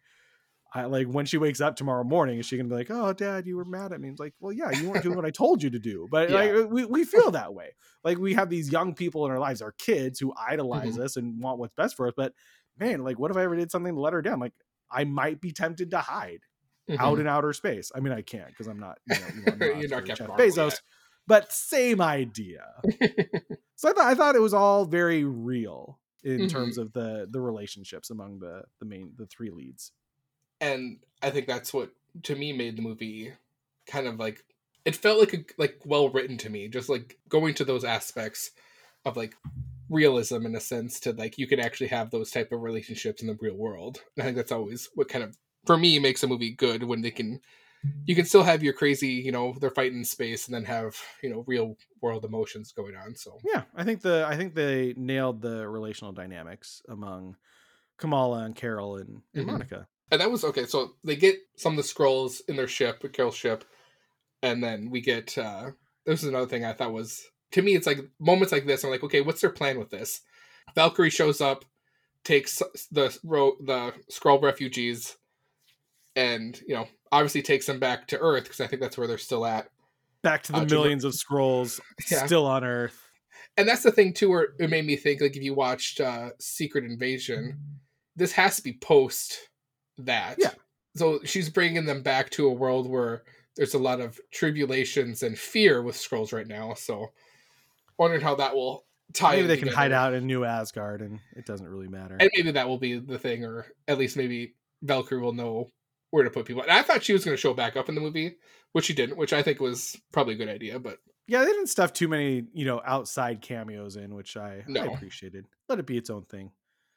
I like when she wakes up tomorrow morning, is she gonna be like, "Oh, Dad, you were mad at me"? It's like, well, yeah, you weren't doing what I told you to do. But Yeah. like, we we feel that way. Like we have these young people in our lives, our kids who idolize Mm-hmm. us and want what's best for us. But man, like, what if I ever did something to let her down? Like, I might be tempted to hide out Mhm. in outer space. I mean, I can't because I'm not, you know, you know, I'm You're not Captain Jeff Bezos, yet. but same idea. so I thought I thought it was all very real in Mhm. terms of the the relationships among the the main the three leads. And I think that's what to me made the movie kind of like it felt like a, like well written to me, just like going to those aspects of like realism in a sense to like you can actually have those type of relationships in the real world. And I think that's always what kind of for me makes a movie good when they can you can still have your crazy, you know, they're fighting in space and then have, you know, real world emotions going on. So Yeah, I think the I think they nailed the relational dynamics among Kamala and Carol and, and Mhm. Monica. And that was okay. So they get some of the Skrulls in their ship, Carol's ship, and then we get. uh This is another thing I thought was to me. It's like moments like this. I'm like, okay, what's their plan with this? Valkyrie shows up, takes the ro- the Skrull refugees, and you know, obviously takes them back to Earth because I think that's where they're still at. Back to the Uh, to- millions of scrolls Yeah. still on Earth. And that's the thing too, where it made me think like if you watched uh Secret Invasion, this has to be post that. Yeah. So she's bringing them back to a world where there's a lot of tribulations and fear with Skrulls right now. So, wondering how that will tie. Maybe they can hide out in New Asgard, and it doesn't really matter. and maybe that will be the thing, or at least maybe Valkyrie will know where to put people. And I thought she was going to show back up in the movie, which she didn't, which I think was probably a good idea. But yeah, they didn't stuff too many, you know, outside cameos in, which I, I No. appreciated. Let it be its own thing.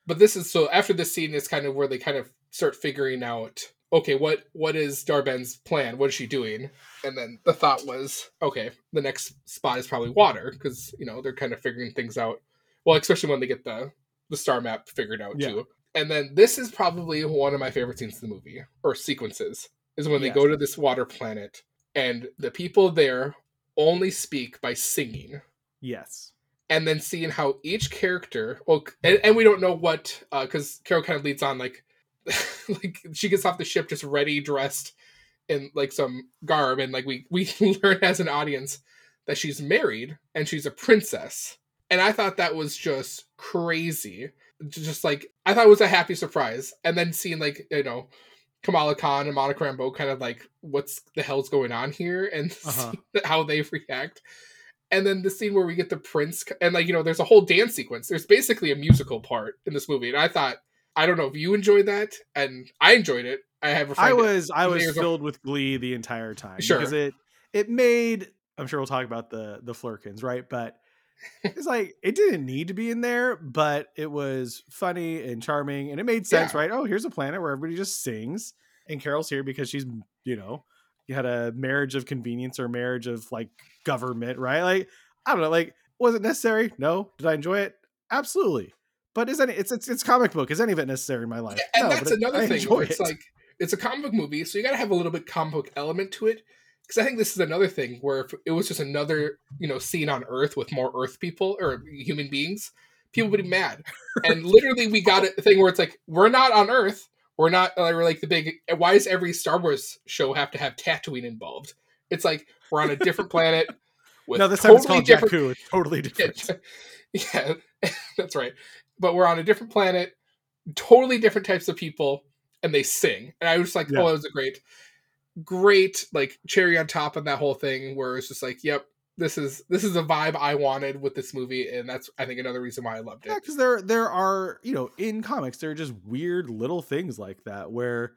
but this is so after this scene is kind of where they kind of start figuring out okay what what is Dar-Benn's plan? What is she doing? And then the thought was okay the next spot is probably water because you know they're kind of figuring things out. Well especially when they get the the star map figured out Yeah. too. And then this is probably one of my favorite scenes in the movie or sequences is when they go to this water planet and the people there only speak by singing. Yes. and then seeing how each character well and, and we don't know what uh, because carol kind of leads on like like she gets off the ship just ready dressed in like some garb and like we we learn as an audience that she's married and she's a princess. And i thought that was just crazy. Just like i thought it was a happy surprise. And then seeing like you know kamala khan and monica rambeau kind of like what's the hell's going on here? And Uh-huh. how they react. And then the scene where we get the prince and like you know there's a whole dance sequence. There's basically a musical part in this movie and i thought i don't know if you enjoyed that and i enjoyed it i have a I was I was old. filled with glee the entire time Sure. because it it made I'm sure we'll talk about the the Flerkens, right? But it's like it didn't need to be in there, but it was funny and charming and it made sense, Yeah. right? Oh, here's a planet where everybody just sings and Carol's here because she's, you know, you had a marriage of convenience or marriage of like government, right? Like I don't know, like was it necessary? No. Did I enjoy it? Absolutely. But is any it's it's it's comic book. Is any of it necessary in my life? and No, that's it- another I thing where it's it. like it's a comic book movie so you gotta have a little bit comic book element to it because i think this is another thing where if it was just another you know scene on earth with more earth people or human beings people would be mad and literally we got a thing where it's like we're not on earth we're not uh, we're like the big why does every star wars show have to have tatooine involved it's like we're on a different planet with no, this time it's totally called different Jakku. It's totally different. yeah, that's right. But we're on a different planet, totally different types of people, and they sing. And I was like, Yeah. oh, that was a great, great like cherry on top of that whole thing. Where it's just like, yep, this is this is a vibe I wanted with this movie, and that's I think another reason why I loved it. Yeah, because there there are you know in comics there are just weird little things like that where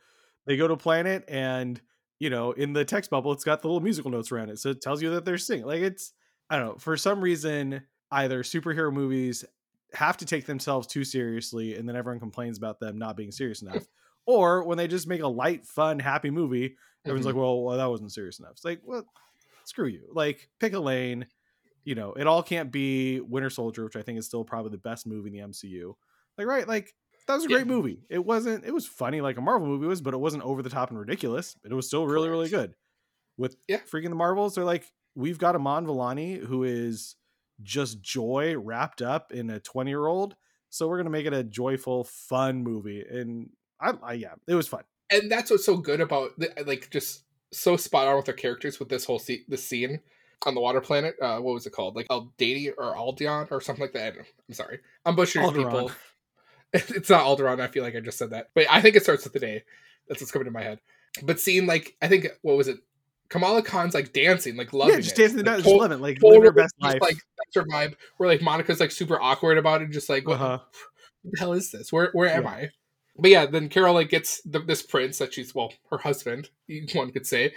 they go to planet and you know in the text bubble it's got the little musical notes around it, so it tells you that they're singing. Like it's I don't know for some reason either superhero movies have to take themselves too seriously and then everyone complains about them not being serious enough, or when they just make a light, fun, happy movie, everyone's Mhm. like, well, well, that wasn't serious enough. It's like, well, screw you. Like pick a lane you know, it all can't be Winter Soldier, which I think is still probably the best movie in the MCU. Like, right, like that was a Yeah. great movie. It wasn't. It was funny like a Marvel movie was, but it wasn't over the top and ridiculous. It was still really, really good. With Yeah. freaking the Marvels, they're like, we've got Iman Vellani who is just joy wrapped up in a twenty year old. So we're gonna make it a joyful, fun movie, and I, I yeah, it was fun. and that's what's so good about the, like just so spot on with their characters with this whole se- this scene on the water planet. Uh, what was it called? Like Aldadi or Aldeon or something like that. I don't know. I'm sorry, I'm butchering Alderaan. people. It's not Alderaan. I feel like I just said that, but I think it starts with the day. That's what's coming to my head. But seeing like I think what was it? Kamala Khan's like dancing, like loving yeah, just it. dancing the like, dance, total- just living, like living her best life. Like that's her vibe. Where like Monica's like super awkward about it, just like what, Uh-huh. what the hell is this? Where where am Yeah. I? But yeah, then Carol like gets the, this prince that she's well her husband, one could say,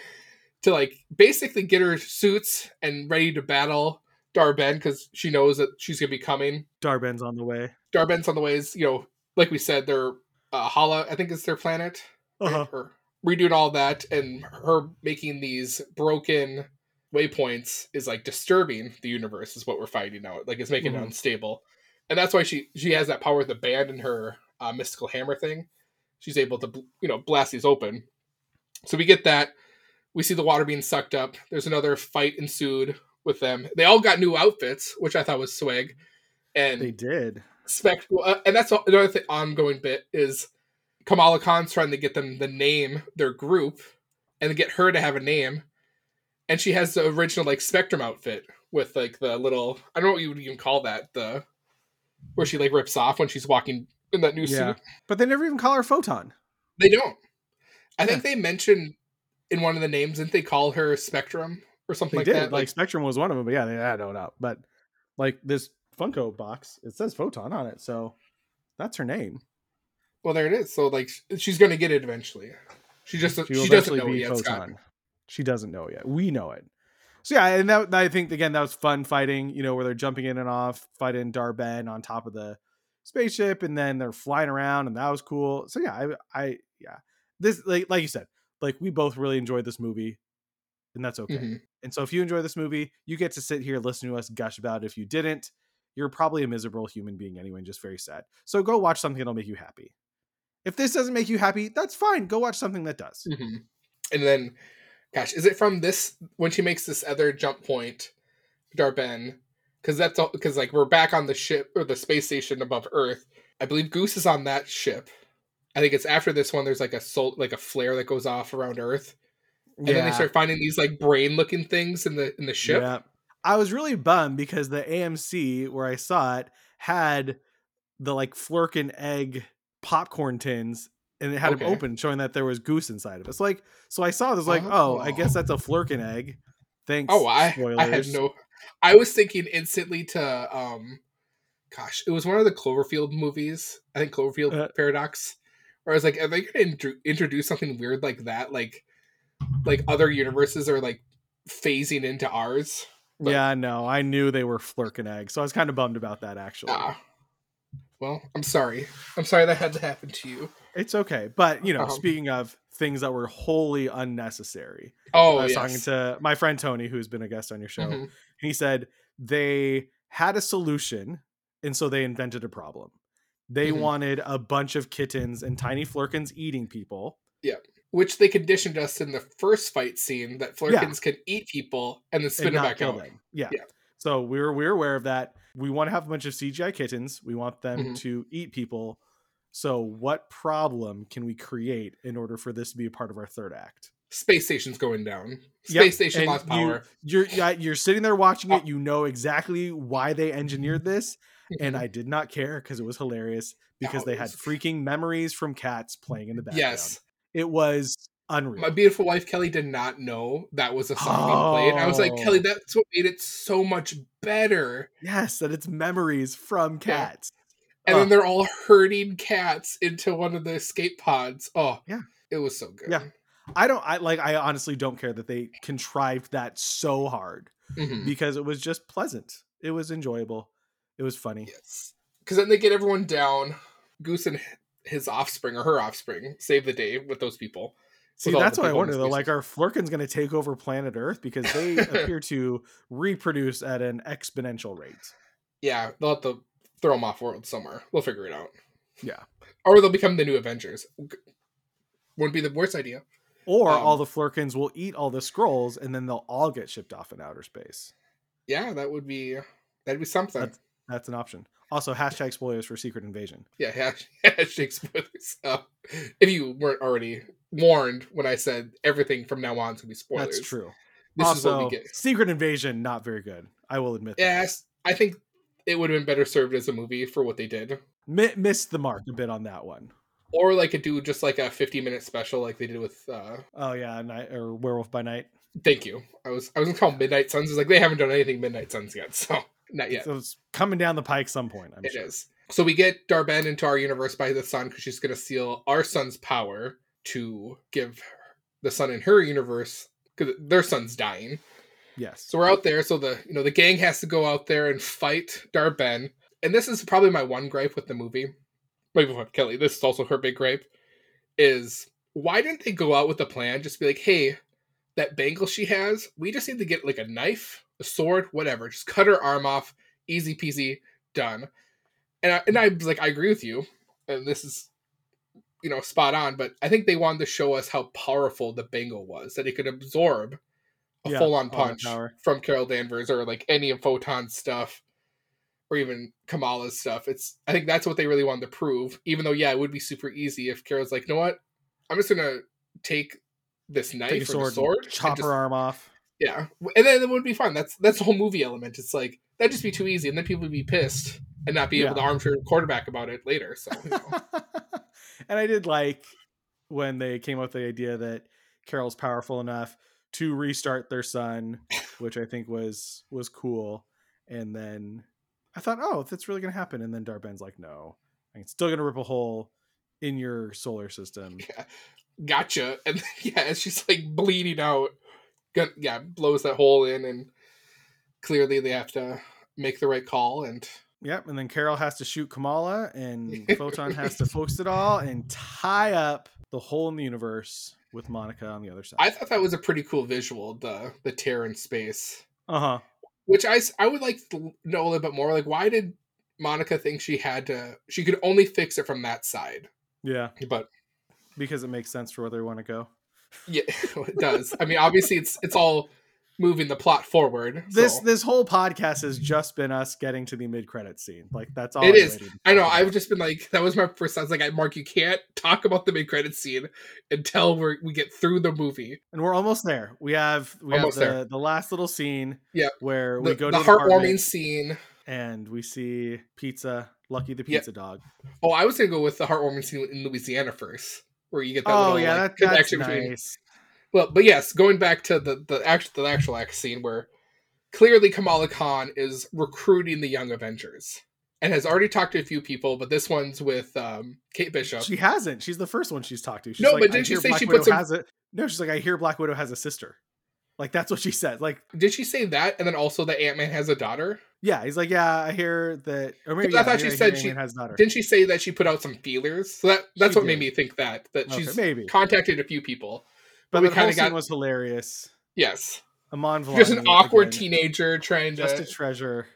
to like basically get her suits and ready to battle Dar-Benn because she knows that she's gonna be coming. Dar-Benn's on the way. Dar-Benn's on the ways, you know, like we said, they're uh, Hala, I think is their planet. Uh-huh. Redoing all that and her making these broken waypoints is like disturbing the universe is what we're finding out. Like it's making it Mhm. unstable. And that's why she she has that power with the band and her uh, mystical hammer thing. She's able to you know blast these open. So we get that. We see the water being sucked up. There's another fight ensued with them. They all got new outfits, which I thought was swag. And They did. spectacle. Uh, and that's another thing, ongoing bit is Kamala Khan's trying to get them the name their group and get her to have a name. And she has the original like Spectrum outfit with like the little I don't know what you would even call that the where she like rips off when she's walking in that new Yeah. suit. But they never even call her Photon. They don't. I think they mentioned in one of the names didn't they call her Spectrum or something They like did. that? Like, Spectrum was one of them, but yeah, they, I don't know. But like this Funko box, it says Photon on it, so that's her name. Well, there it is. So like she's gonna get it eventually. She just she, will doesn't know yet. Scott. She doesn't know yet. We know it. So yeah, and that I think again that was fun fighting. You know where they're jumping in and off, fighting Dar-Benn on top of the spaceship, and then they're flying around, and that was cool. So yeah, I, I yeah, this like like you said, like we both really enjoyed this movie, and that's okay. Mhm. And so if you enjoy this movie, you get to sit here listen to us gush about it. If you didn't, you're probably a miserable human being anyway, and just very sad. So go watch something that'll make you happy. If this doesn't make you happy, that's fine. Go watch something that does. hmm And then, gosh, is it from this when she makes this other jump point, Dar-Benn? Because that's all. Because like we're back on the ship or the space station above Earth. I believe Goose is on that ship. I think it's after this one. There's like a soul, like a flare that goes off around Earth, and then they start finding these like brain-looking things in the in the ship. Yeah. I was really bummed because the AMC where I saw it had the like Flerken egg popcorn tins and it had Okay. them open showing that there was goose inside of it. So like so I saw this like, oh, I Oh. guess that's a Flerken egg. Thanks. Oh, I I had no. I was thinking instantly to um, gosh, it was one of the Cloverfield movies. I think Cloverfield Uh, Paradox, where I was like, are they going to intro- introduce something weird like that? Like, like other universes are like phasing into ours. but- Yeah, no, I knew they were Flerken eggs. So I was kind of bummed about that actually. Ah. Well, I'm sorry. I'm sorry that had to happen to you. It's okay. But you know, Uh-huh. speaking of things that were wholly unnecessary, Oh, I was yes. talking to my friend Tony, who's been a guest on your show. Mhm. he said they had a solution and so they invented a problem they Mhm. wanted a bunch of kittens and tiny Flerkens eating people Yeah. Which they conditioned us in the first fight scene that Flerkens can eat people and then spin and them back out. them yeah. Yeah. so we were we were aware of that we want to have a bunch of cgi kittens we want them Mhm. to eat people so what problem can we create in order for this to be a part of our third act Space station's going down. Space Yep, station and lost power. You, you're yeah, you're sitting there watching it. You know exactly why they engineered this, and Mhm. I did not care because it was hilarious because they had freaking memories from cats playing in the background. yes. it was unreal. My beautiful wife Kelly did not know that was a song being played. I was like, Oh. Kelly, that's what made it so much better. yes, that it's memories from Yeah. cats. And Oh. then they're all herding cats into one of the escape pods. Oh, Yeah. It was so good. Yeah. I don't. I like. I honestly don't care that they contrived that so hard Mhm. because it was just pleasant. It was enjoyable. It was funny. Yes. Because then they get everyone down. Goose and his offspring or her offspring save the day with those people. See, that's what I wonder though. Like, are Flerkens going to take over planet Earth because they appear to reproduce at an exponential rate? Yeah, they'll have to throw them off world somewhere. We'll figure it out. Yeah. Or they'll become the new Avengers. Wouldn't be the worst idea. Or Um, all the Flerkens will eat all the Skrulls, and then they'll all get shipped off in outer space. Yeah, that would be that'd be something. That's- That's an option. Also, hashtag spoilers for Secret Invasion. Yeah, hash- hashtag spoilers. Uh, if you weren't already warned when I said everything from now on is gonna be spoilers. That's true. This also, is what we get. Secret Invasion, not very good. I will admit that. Yes, I think it would have been better served as a movie for what they did. Mi- missed the mark a bit on that one. Or like a do just like a 50 minute special like they did with uh Oh yeah, night or Werewolf by Night. thank you. I was I was gonna call Midnight Suns. It's like they haven't done anything Midnight Suns yet, so not yet. So it's coming down the pike some point. I'm It sure. is. So we get Dar-Benn into our universe by the sun because she's going to steal our sun's power to give the sun in her universe because their son's dying. Yes. So we're out there. So the you know the gang has to go out there and fight Dar-Benn. And this is probably my one gripe with the movie. Maybe with Kelly. This is also her big gripe. Is why didn't they go out with a plan? Just be like, hey, that bangle she has, we just need to get like a knife, a sword, whatever. Just cut her arm off, easy peasy, done. And I, and I was like, I agree with you, and this is, you know, spot on. But I think they wanted to show us how powerful the bangle was, that it could absorb a Yeah, full on punch from Carol Danvers or like any of Photon's stuff, or even Kamala's stuff. It's I think that's what they really wanted to prove. Even though, yeah, it would be super easy if Carol's like, you know what, I'm just gonna take this knife Take sword, sword, chop just- her arm off. yeah, and then it would be fun. That's that's the whole movie element. It's like that'd just be too easy, and then people would be pissed and not be able to armchair quarterback about it later. So you know. and I did like when they came up with the idea that Carol's powerful enough to restart their son, which I think was was cool. And then I thought, oh, that's really gonna happen. And then Dar-Benn's like, no, I'm still gonna rip a hole in your solar system. gotcha. And yeah, as she's like bleeding out, gun- yeah, blows that hole in, and clearly they have to make the right call. And Yep. And then Carol has to shoot Kamala, and Photon has to focus it all and tie up the hole in the universe with Monica on the other side. I thought that was a pretty cool visual, the the tear in space, Uh huh. which I I would like to know a little bit more. Like, why did Monica think she had to? She could only fix it from that side. Yeah, But because it makes sense for where they want to go. yeah, it does. I mean, obviously, it's it's all moving the plot forward. This so- this whole podcast has just been us getting to the mid credit scene. Like that's all It I is. I know. I've just been like, that was my first. I was like, Mark, you can't talk about the mid credit scene until we we get through the movie. and we're almost there. We have we Almost have there. the, the last little scene. Yeah. where The, we go the to the heartwarming scene. and we see pizza, Lucky the Yeah. pizza dog. Oh, I was gonna go with the heartwarming scene in Louisiana first, where you get that Oh little yeah, like, that, that's connection between nice. Well, but yes, going back to the the actual the actual act scene where clearly Kamala Khan is recruiting the young Avengers and has already talked to a few people, but this one's with um, Kate Bishop. She hasn't. She's the first one she's talked to. She's No, like, but I didn't she say Black she Widow put some- has a no? She's like, I hear Black Widow has a sister. Like that's what she said. Like, Did she say that? And then also that Ant Man has a daughter. yeah, he's like, yeah, I hear that. Or maybe I thought I she said she- has a daughter. Didn't she say that she put out some feelers? So that that's She what made me think that that Okay, she's maybe, contacted a few people. But we the whole kinda scene got- was hilarious. Yes, Iman Vellani, just an awkward again, teenager trying just to. Just a treasure,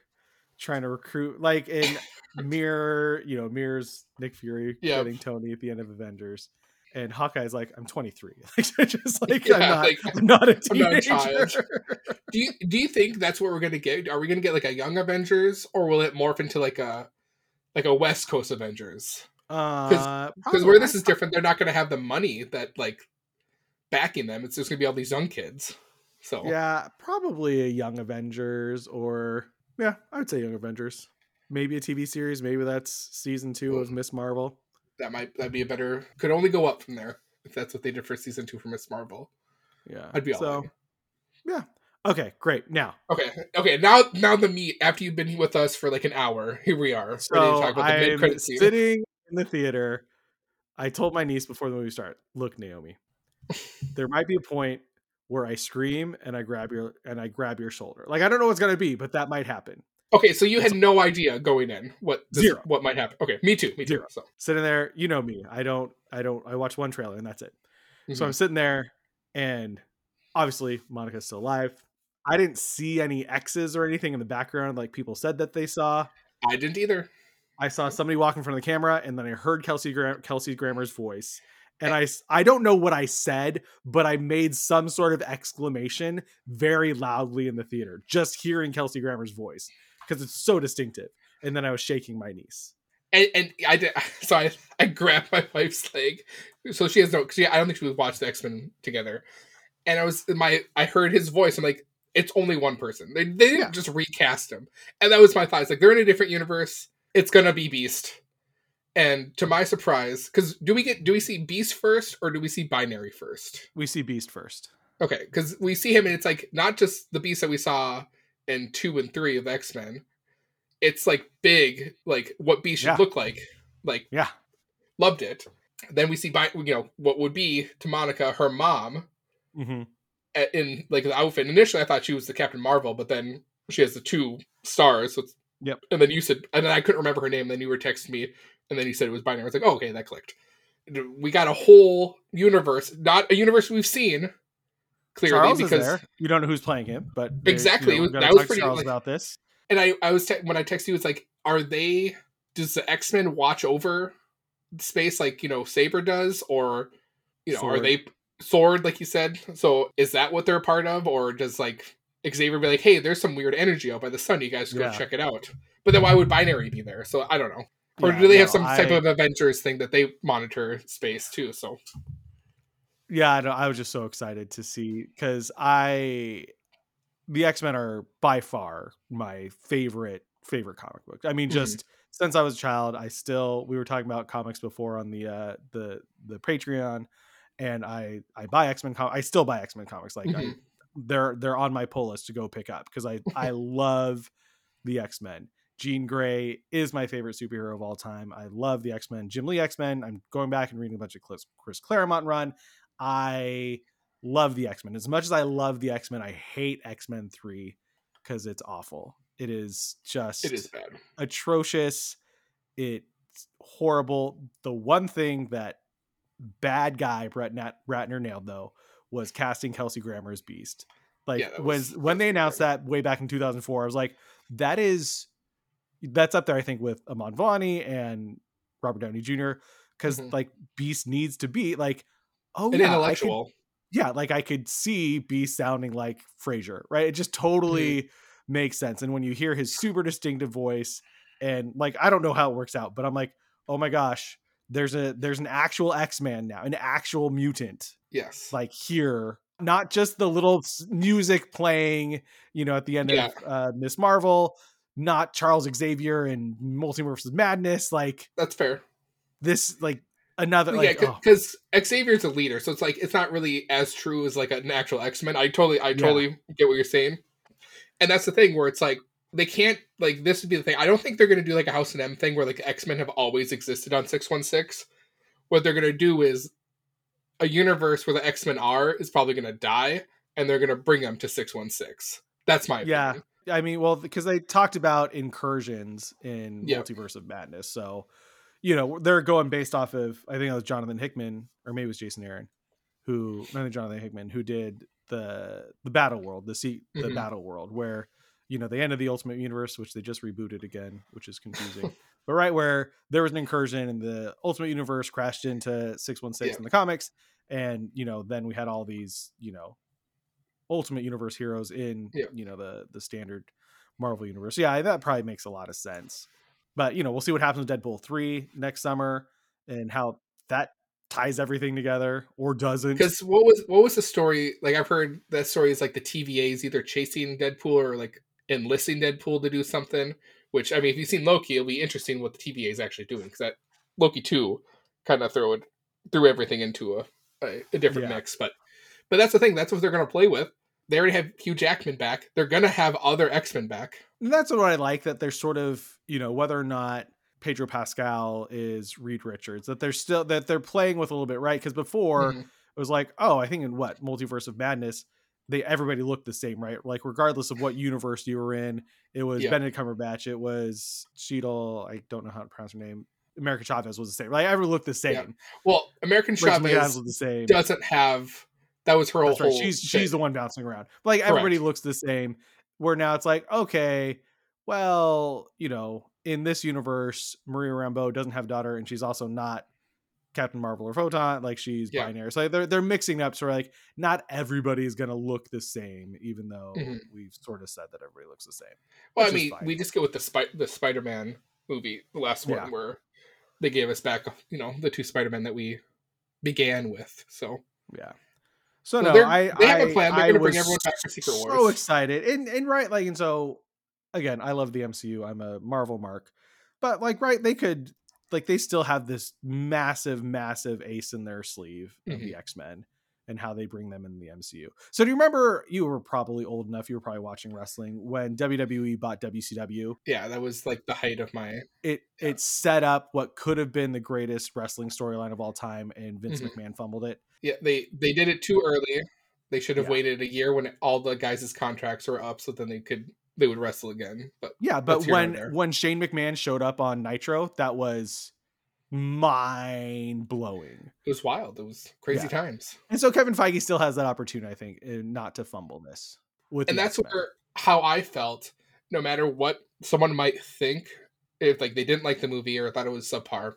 trying to recruit like in Mirror, you know, Mirror's Nick Fury Yeah. getting Tony at the end of Avengers. And Hawkeye's like, I'm 23. Like, just like Yeah, I'm not, like, I'm not a I'm not a teenager. child. do you do you think that's what we're gonna get? Are we gonna get like a young Avengers, or will it morph into like a like a West Coast Avengers? Uh, Because where this is different, they're not gonna have the money that like backing them. It's just gonna be all these young kids. So Yeah, probably a Young Avengers or yeah, I would say Young Avengers. Maybe a TV series. Maybe that's season two of Ms. Marvel. that might that'd be a better. Could only go up from there if that's what they did for season two for Ms. Marvel. Yeah, I'd be all so. in. Yeah. Okay, great. Now, Okay, okay. Now, now the meat. After you've been with us for like an hour, here we are so talk about the mid I'm sitting in the theater. I told my niece before the movie started, "Look, Naomi, there might be a point where I scream and I grab your and I grab your shoulder. Like I don't know what's gonna be, but that might happen." Okay, so you had no idea going in what this, Zero. what might happen. Okay, me too. Me too. Zero. So Sitting there, you know me. I don't. I don't. I watch one trailer and that's it. So mhm. I'm sitting there, and obviously Monica's still alive. I didn't see any X's or anything in the background like people said that they saw. I didn't either. I saw somebody walk in front of the camera, and then I heard Kelsey Gra- Kelsey Grammer's voice, and eh I I don't know what I said, but I made some sort of exclamation very loudly in the theater, just hearing Kelsey Grammer's voice because it's so distinctive. And then I was shaking my niece. And, and I did. So I, I grabbed my wife's leg. So she has no. Cause she, I don't think she would watch the X Men together. And I was my. I heard his voice. I'm like, it's only one person. They, they didn't Yeah. just recast him. And that was my thoughts. Like they're in a different universe. It's gonna be Beast. And to my surprise, because do we get do we see Beast first or do we see Binary first? We see Beast first. Okay, because we see him and it's like not just the beast that we saw in two and three of X Men. It's like big, like what beast should Yeah. look like. Like Yeah. loved it. Then we see, Bi- you know, what would be to Monica her mom mm-hmm. in like the outfit. Initially, I thought she was the Captain Marvel, but then she has the two stars. So Yep. And then you said, and then I couldn't remember her name. Then you were texting me, and then you said it was binary. I was like, oh, okay, that clicked. We got a whole universe, not a universe we've seen clearly Charles because. You don't know who's playing him, but Exactly, You know, it was- we're gonna that was pretty, Charles like- about this. and I, I was te- when I texted you, it's like, are they? Does the X Men watch over space like you know Saber does, or you know, are they sword like you said? So is that what they're a part of, or does like Xavier be like, hey, there's some weird energy out by the sun, you guys go Yeah. check it out? But then why would Binary be there? So I don't know. Or Yeah, do they have no, some type I- of Avengers thing that they monitor space too? So Yeah, I, know, I was just so excited to see because I, the X Men are by far my favorite favorite comic book. I mean, Mhm. just since I was a child, I still we were talking about comics before on the uh the the Patreon, and I I buy X Men. Com- I still buy X Men comics. Like I, Mhm. they're they're on my pull list to go pick up because I I love the X Men. Jean Grey is my favorite superhero of all time. I love the X Men. Jim Lee X Men. I'm going back and reading a bunch of Chris, Chris Claremont run. I love the X Men as much as I love the X Men. I hate X Men Three because it's awful. It is just it is bad. atrocious. It's horrible. The one thing that bad guy Brett Nat- Ratner nailed though was casting Kelsey Grammer as Beast. Like Yeah, was, was- when they announced that way back in 2004, I was like, that is that's up there. I think with Iman Vani and Robert Downey Jr. because Mhm. like Beast needs to be like, oh An yeah, I could- intellectual. yeah, like I could see Beast sounding like Frasier, right? It just totally makes sense. And when you hear his super distinctive voice, and like I don't know how it works out, but I'm like, oh my gosh, there's a there's an actual X-Man now, an actual mutant, Yes. like here. Not just the little music playing, you know, at the end Yeah. of uh, Ms. Marvel, not Charles Xavier and Multiverse of Madness, like That's fair. this, like another, yeah, like, oh, because Xavier's a leader, so it's like it's not really as true as like an actual X Men. I totally, I totally get what you're saying, and that's the thing where it's like they can't like this would be the thing. I don't think they're gonna do like a House of M thing where like X Men have always existed on six one six. What they're gonna do is a universe where the X Men are is probably gonna die, and they're gonna bring them to six one six. That's my Yeah. I mean, well, because they talked about incursions in Yeah. Multiverse of Madness, so you know they're going based off of I think it was Jonathan Hickman or maybe it was Jason Aaron, who I think Jonathan Hickman who did the the Battle World, the sea, the Mhm. Battle World, where you know the end of the Ultimate Universe, which they just rebooted again, which is confusing. but right where there was an incursion and the Ultimate Universe crashed into six one six in the comics, and you know then we had all these you know Ultimate Universe heroes in Yeah. you know the the standard Marvel universe. Yeah, that probably makes a lot of sense. But you know, we'll see what happens with Deadpool three next summer and how that ties everything together or doesn't. Because what was what was the story? Like I've heard that story is like the TVA is either chasing Deadpool or like enlisting Deadpool to do something. Which I mean, if you've seen Loki, it'll be interesting what the TVA is actually doing because that Loki two kind of threw it threw everything into a a, a different Yeah. mix. But but that's the thing. That's what they're going to play with. They already have Hugh Jackman back. They're going to have other X Men back. And that's what I like that they're sort of you know whether or not Pedro Pascal is Reed Richards that they're still that they're playing with a little bit right because before Mhm. it was like oh I think in what Multiverse of Madness they everybody looked the same right like regardless of what universe you were in it was Yeah. Benedict Cumberbatch it was Cheadle I don't know how to pronounce her name America Chavez was the same like everyone looked the same Yeah. Well, American Rachel Chavez was the same doesn't have. That was her whole. Right. She's bit. she's the one bouncing around. Like everybody looks the same. Where now it's like, okay, well, you know, in this universe, Maria Rambeau doesn't have a daughter, and she's also not Captain Marvel or Photon. Like she's Yeah. binary. So they're they're mixing up. So like not everybody is gonna look the same, even though Mhm. we've sort of said that everybody looks the same. Well, I mean, we just go with the Spi- the Spider Man movie, the last one, Yeah. where they gave us back, you know, the two Spider Men that we began with. So Yeah. So, So no, I they have a I- plan. They're I gonna bring was everyone back for Secret So Wars. excited and and right like and so again, I love the MCU. I'm a Marvel mark, but like right, they could like they still have this massive, massive ace in their sleeve of Mm-hmm. the X Men and how they bring them in the MCU. So do you remember? You were probably old enough. You were probably watching wrestling when WWE bought WCW. yeah, that was like the height of my. It Yeah. it set up what could have been the greatest wrestling storyline of all time, and Vince Mhm. McMahon fumbled it. Yeah, they they did it too early. They should have Yeah. waited a year when all the guys' contracts were up, so then they could they would wrestle again. But Yeah, but That's here and when when Shane McMahon showed up on Nitro, that was mind blowing. it was wild. It was crazy Yeah. times. And so Kevin Feige still has that opportunity, I think, uh, not to fumble this. With and that's X-Men. where how I felt. No matter what someone might think, if like they didn't like the movie or thought it was subpar,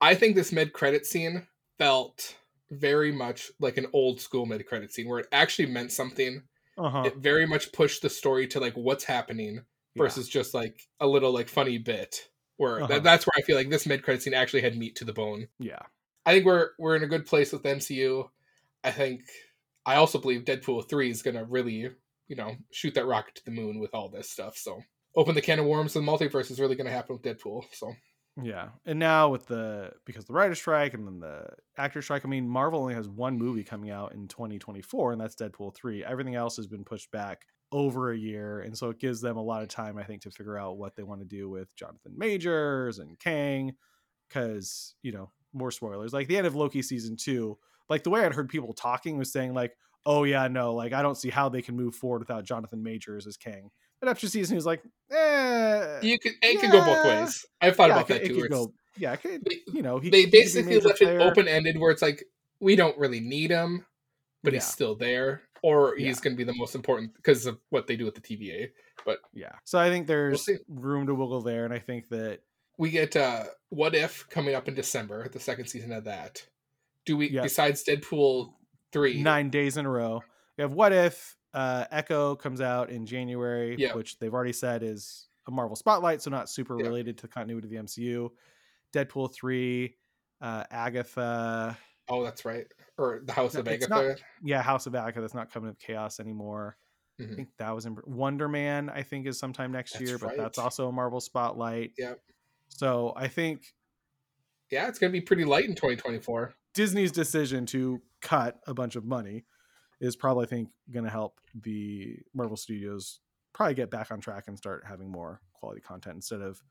I think this mid credit scene felt very much like an old school mid credit scene where it actually meant something. uh-huh. It very much pushed the story to like what's happening Yeah. versus just like a little like funny bit. Where Uh-huh. that, that's where I feel like this mid credit scene actually had meat to the bone. yeah. I think we're we're in a good place with the MCU. I think I also believe Deadpool three is gonna really, you know, shoot that rocket to the moon with all this stuff. So open the can of worms. The multiverse is really gonna happen with Deadpool. So Yeah. And now with the because the writer strike and then the actor strike, I mean, Marvel only has one movie coming out in 2024, and that's Deadpool 3. Everything else has been pushed back over a year. And so it gives them a lot of time, I think, to figure out what they want to do with Jonathan Majors and Kang. Cause, you know, more spoilers. Like the end of Loki season two, like the way I'd heard people talking was saying, like, oh yeah, no, like I don't see how they can move forward without Jonathan Majors as Kang. But after season, he was like, eh. you could it could go both ways. I've thought yeah, about that too. it could go, yeah, could, they, you know, he they he could be a basically left it open ended where it's like we don't really need him, but yeah, he's still there, or he's Yeah. gonna be the most important because of what they do with the TVA. But yeah. So I think there's see. room to wiggle there, and I think that we get uh What If coming up in December, the second season of that. Do we Yeah. besides Deadpool three? nine days in a row. We have What If uh, Echo comes out in January, Yeah. which they've already said is a Marvel spotlight, so not super Yeah. related to the continuity of the MCU. Deadpool three, uh, Agatha, Oh, that's right. Or the House No, of Agatha. not- yeah, House of Agatha. That's not coming with Chaos anymore. I Mhm. think that was in Wonder Man. I think is sometime next That's year, but that's also a Marvel spotlight. Yep. So I think Yeah, it's gonna be pretty light in 2024. Disney's decision to cut a bunch of money is probably I think going to help the Marvel Studios probably get back on track and start having more quality content instead of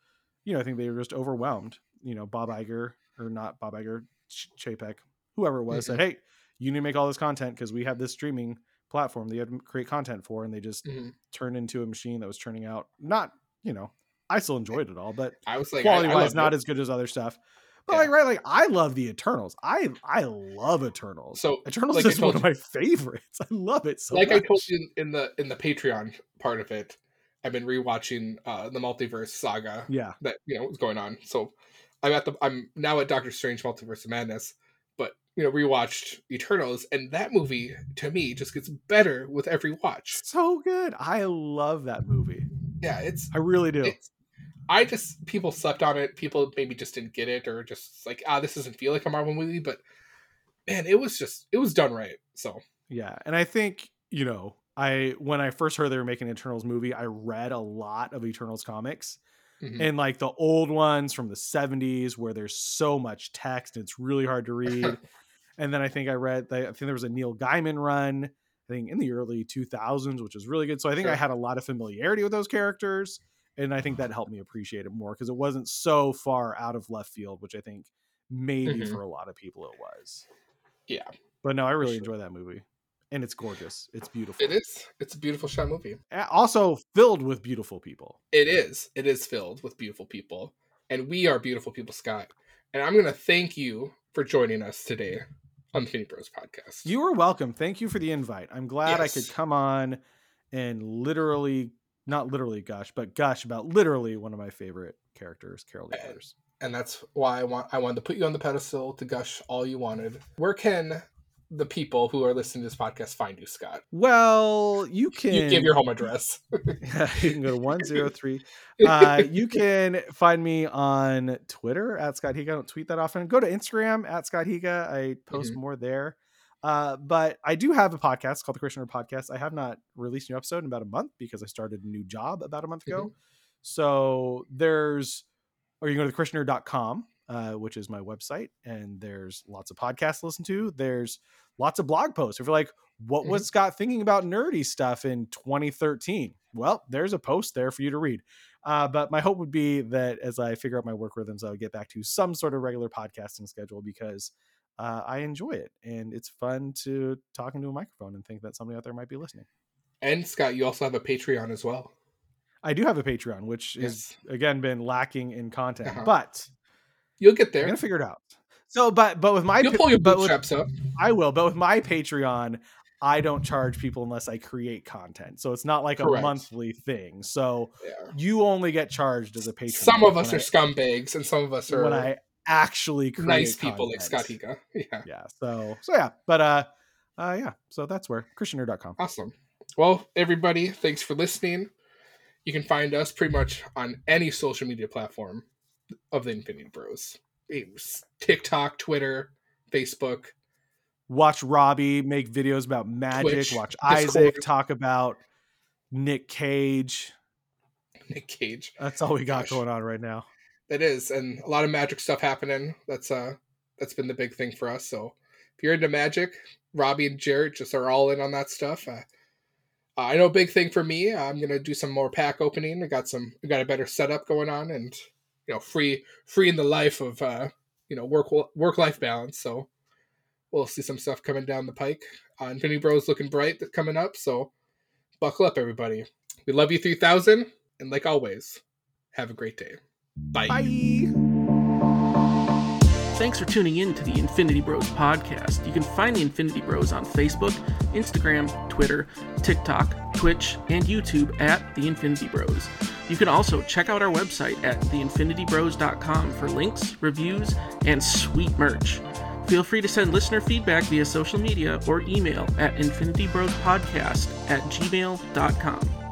you know I think they were just overwhelmed. You know, Bob Iger or not Bob Iger, Ch- Chapek, whoever it was said, "Hey, you need to make all this content because we have this streaming platform that you have to create content for," and they just Mhm. turned into a machine that was turning out not you know I still enjoyed it all, but I was like, quality I, I wise not it. as good as other stuff. But Yeah. like right, like I love the Eternals. I I love Eternals. So, Eternals like is one told of my favorites. I love it so like much. I told you in, in the in the Patreon part of it, I've been rewatching uh the multiverse saga Yeah, that you know was going on. So I'm at the I'm now at Doctor Strange Multiverse of Madness, you know rewatched Eternals, and that movie to me just gets better with every watch. so good. I love that movie. Yeah, it's I really do. I just people slept on it. People maybe just didn't get it, or just like ah, this doesn't feel like a Marvel movie. But man, it was just it was done right. So Yeah, and I think you know, I when I first heard they were making an Eternals movie, I read a lot of Eternals comics, mhm. and like the old ones from the '70s, where there's so much text, it's really hard to read. and then I think I read, I think there was a Neil Gaiman run, I think in the early 2000s, which was really good. So I think I had a lot of familiarity with those characters, and I think that helped me appreciate it more because it wasn't so far out of left field, which I think maybe Mhm. for a lot of people it was. yeah, But no, I really sure. enjoy that movie, and it's gorgeous. It's beautiful. it is. It's a beautiful shot movie. Also filled with beautiful people. It is. It is filled with beautiful people, and we are beautiful people, Scott. And I'm gonna thank you for joining us today on the Finny Bros podcast. You are welcome. Thank you for the invite. I'm glad I could come on and literally, not literally gush, but gush about literally one of my favorite characters, Carol Danvers. and that's why I want I wanted to put you on the pedestal to gush all you wanted. Where can the people who are listening to this podcast find you, Scott? Well, you can You give your home address. you can go to 103. Uh, you can find me on Twitter at Scott Higa. I don't tweet that often. Go to Instagram at Scott Higa. I post Mm-hmm. more there. Uh, but I do have a podcast called the Christian Nerd Podcast. I have not released a new episode in about a month because I started a new job about a month ago. Mm-hmm. So there's, or you can go to thechristiannerd.com, uh, which is my website, and there's lots of podcasts to listen to. There's lots of blog posts. If you're like, what was Scott thinking about nerdy stuff in 2013? Well, there's a post there for you to read. Uh, but my hope would be that as I figure out my work rhythms, I would get back to some sort of regular podcasting schedule because uh, I enjoy it and it's fun to talk into a microphone and think that somebody out there might be listening. and Scott, you also have a Patreon as well. I do have a Patreon, which Yes. is again been lacking in content, Uh-huh. but You'll get there. I'm gonna figure it out. So, but but with my You'll pull your with- bootstraps up. I will, but with my Patreon, I don't charge people unless I create content. So it's not like a monthly thing. So Yeah. you only get charged as a patron. Some of us are scumbags, and some of us are when I actually create nice people like Scott. Higa. Yeah. Yeah. So so yeah, but uh, uh yeah. So that's where ChristianNerd.com. Awesome. Well, everybody, thanks for listening. You can find us pretty much on any social media platform of the Infinity Bros. It's TikTok, Twitter, Facebook. Watch Robbie make videos about magic. Twitch, Watch Discord. Isaac talk about Nick Cage. Nick Cage. That's all we got Gosh. going on right now. It is, and a lot of magic stuff happening. That's uh that's been the big thing for us. So if you're into magic, Robbie and Jared just are all in on that stuff. Uh, I know big thing for me. I'm gonna do some more pack opening. I got some, I got a better setup going on, and you know, free, free in the life of uh, you know, work work life balance. So we'll see some stuff coming down the pike. Uh, Infinity Bros looking bright that coming up. So buckle up, everybody. We love you, three thousand, and like always, have a great day. Bye. Bye. Thanks for tuning in to the Infinity Bros podcast. You can find the Infinity Bros on Facebook, Instagram, Twitter, TikTok, Twitch, and YouTube at The Infinity Bros. You can also check out our website at theinfinitybros.com for links, reviews, and sweet merch. Feel free to send listener feedback via social media or email at infinitybrospodcast at gmail.com.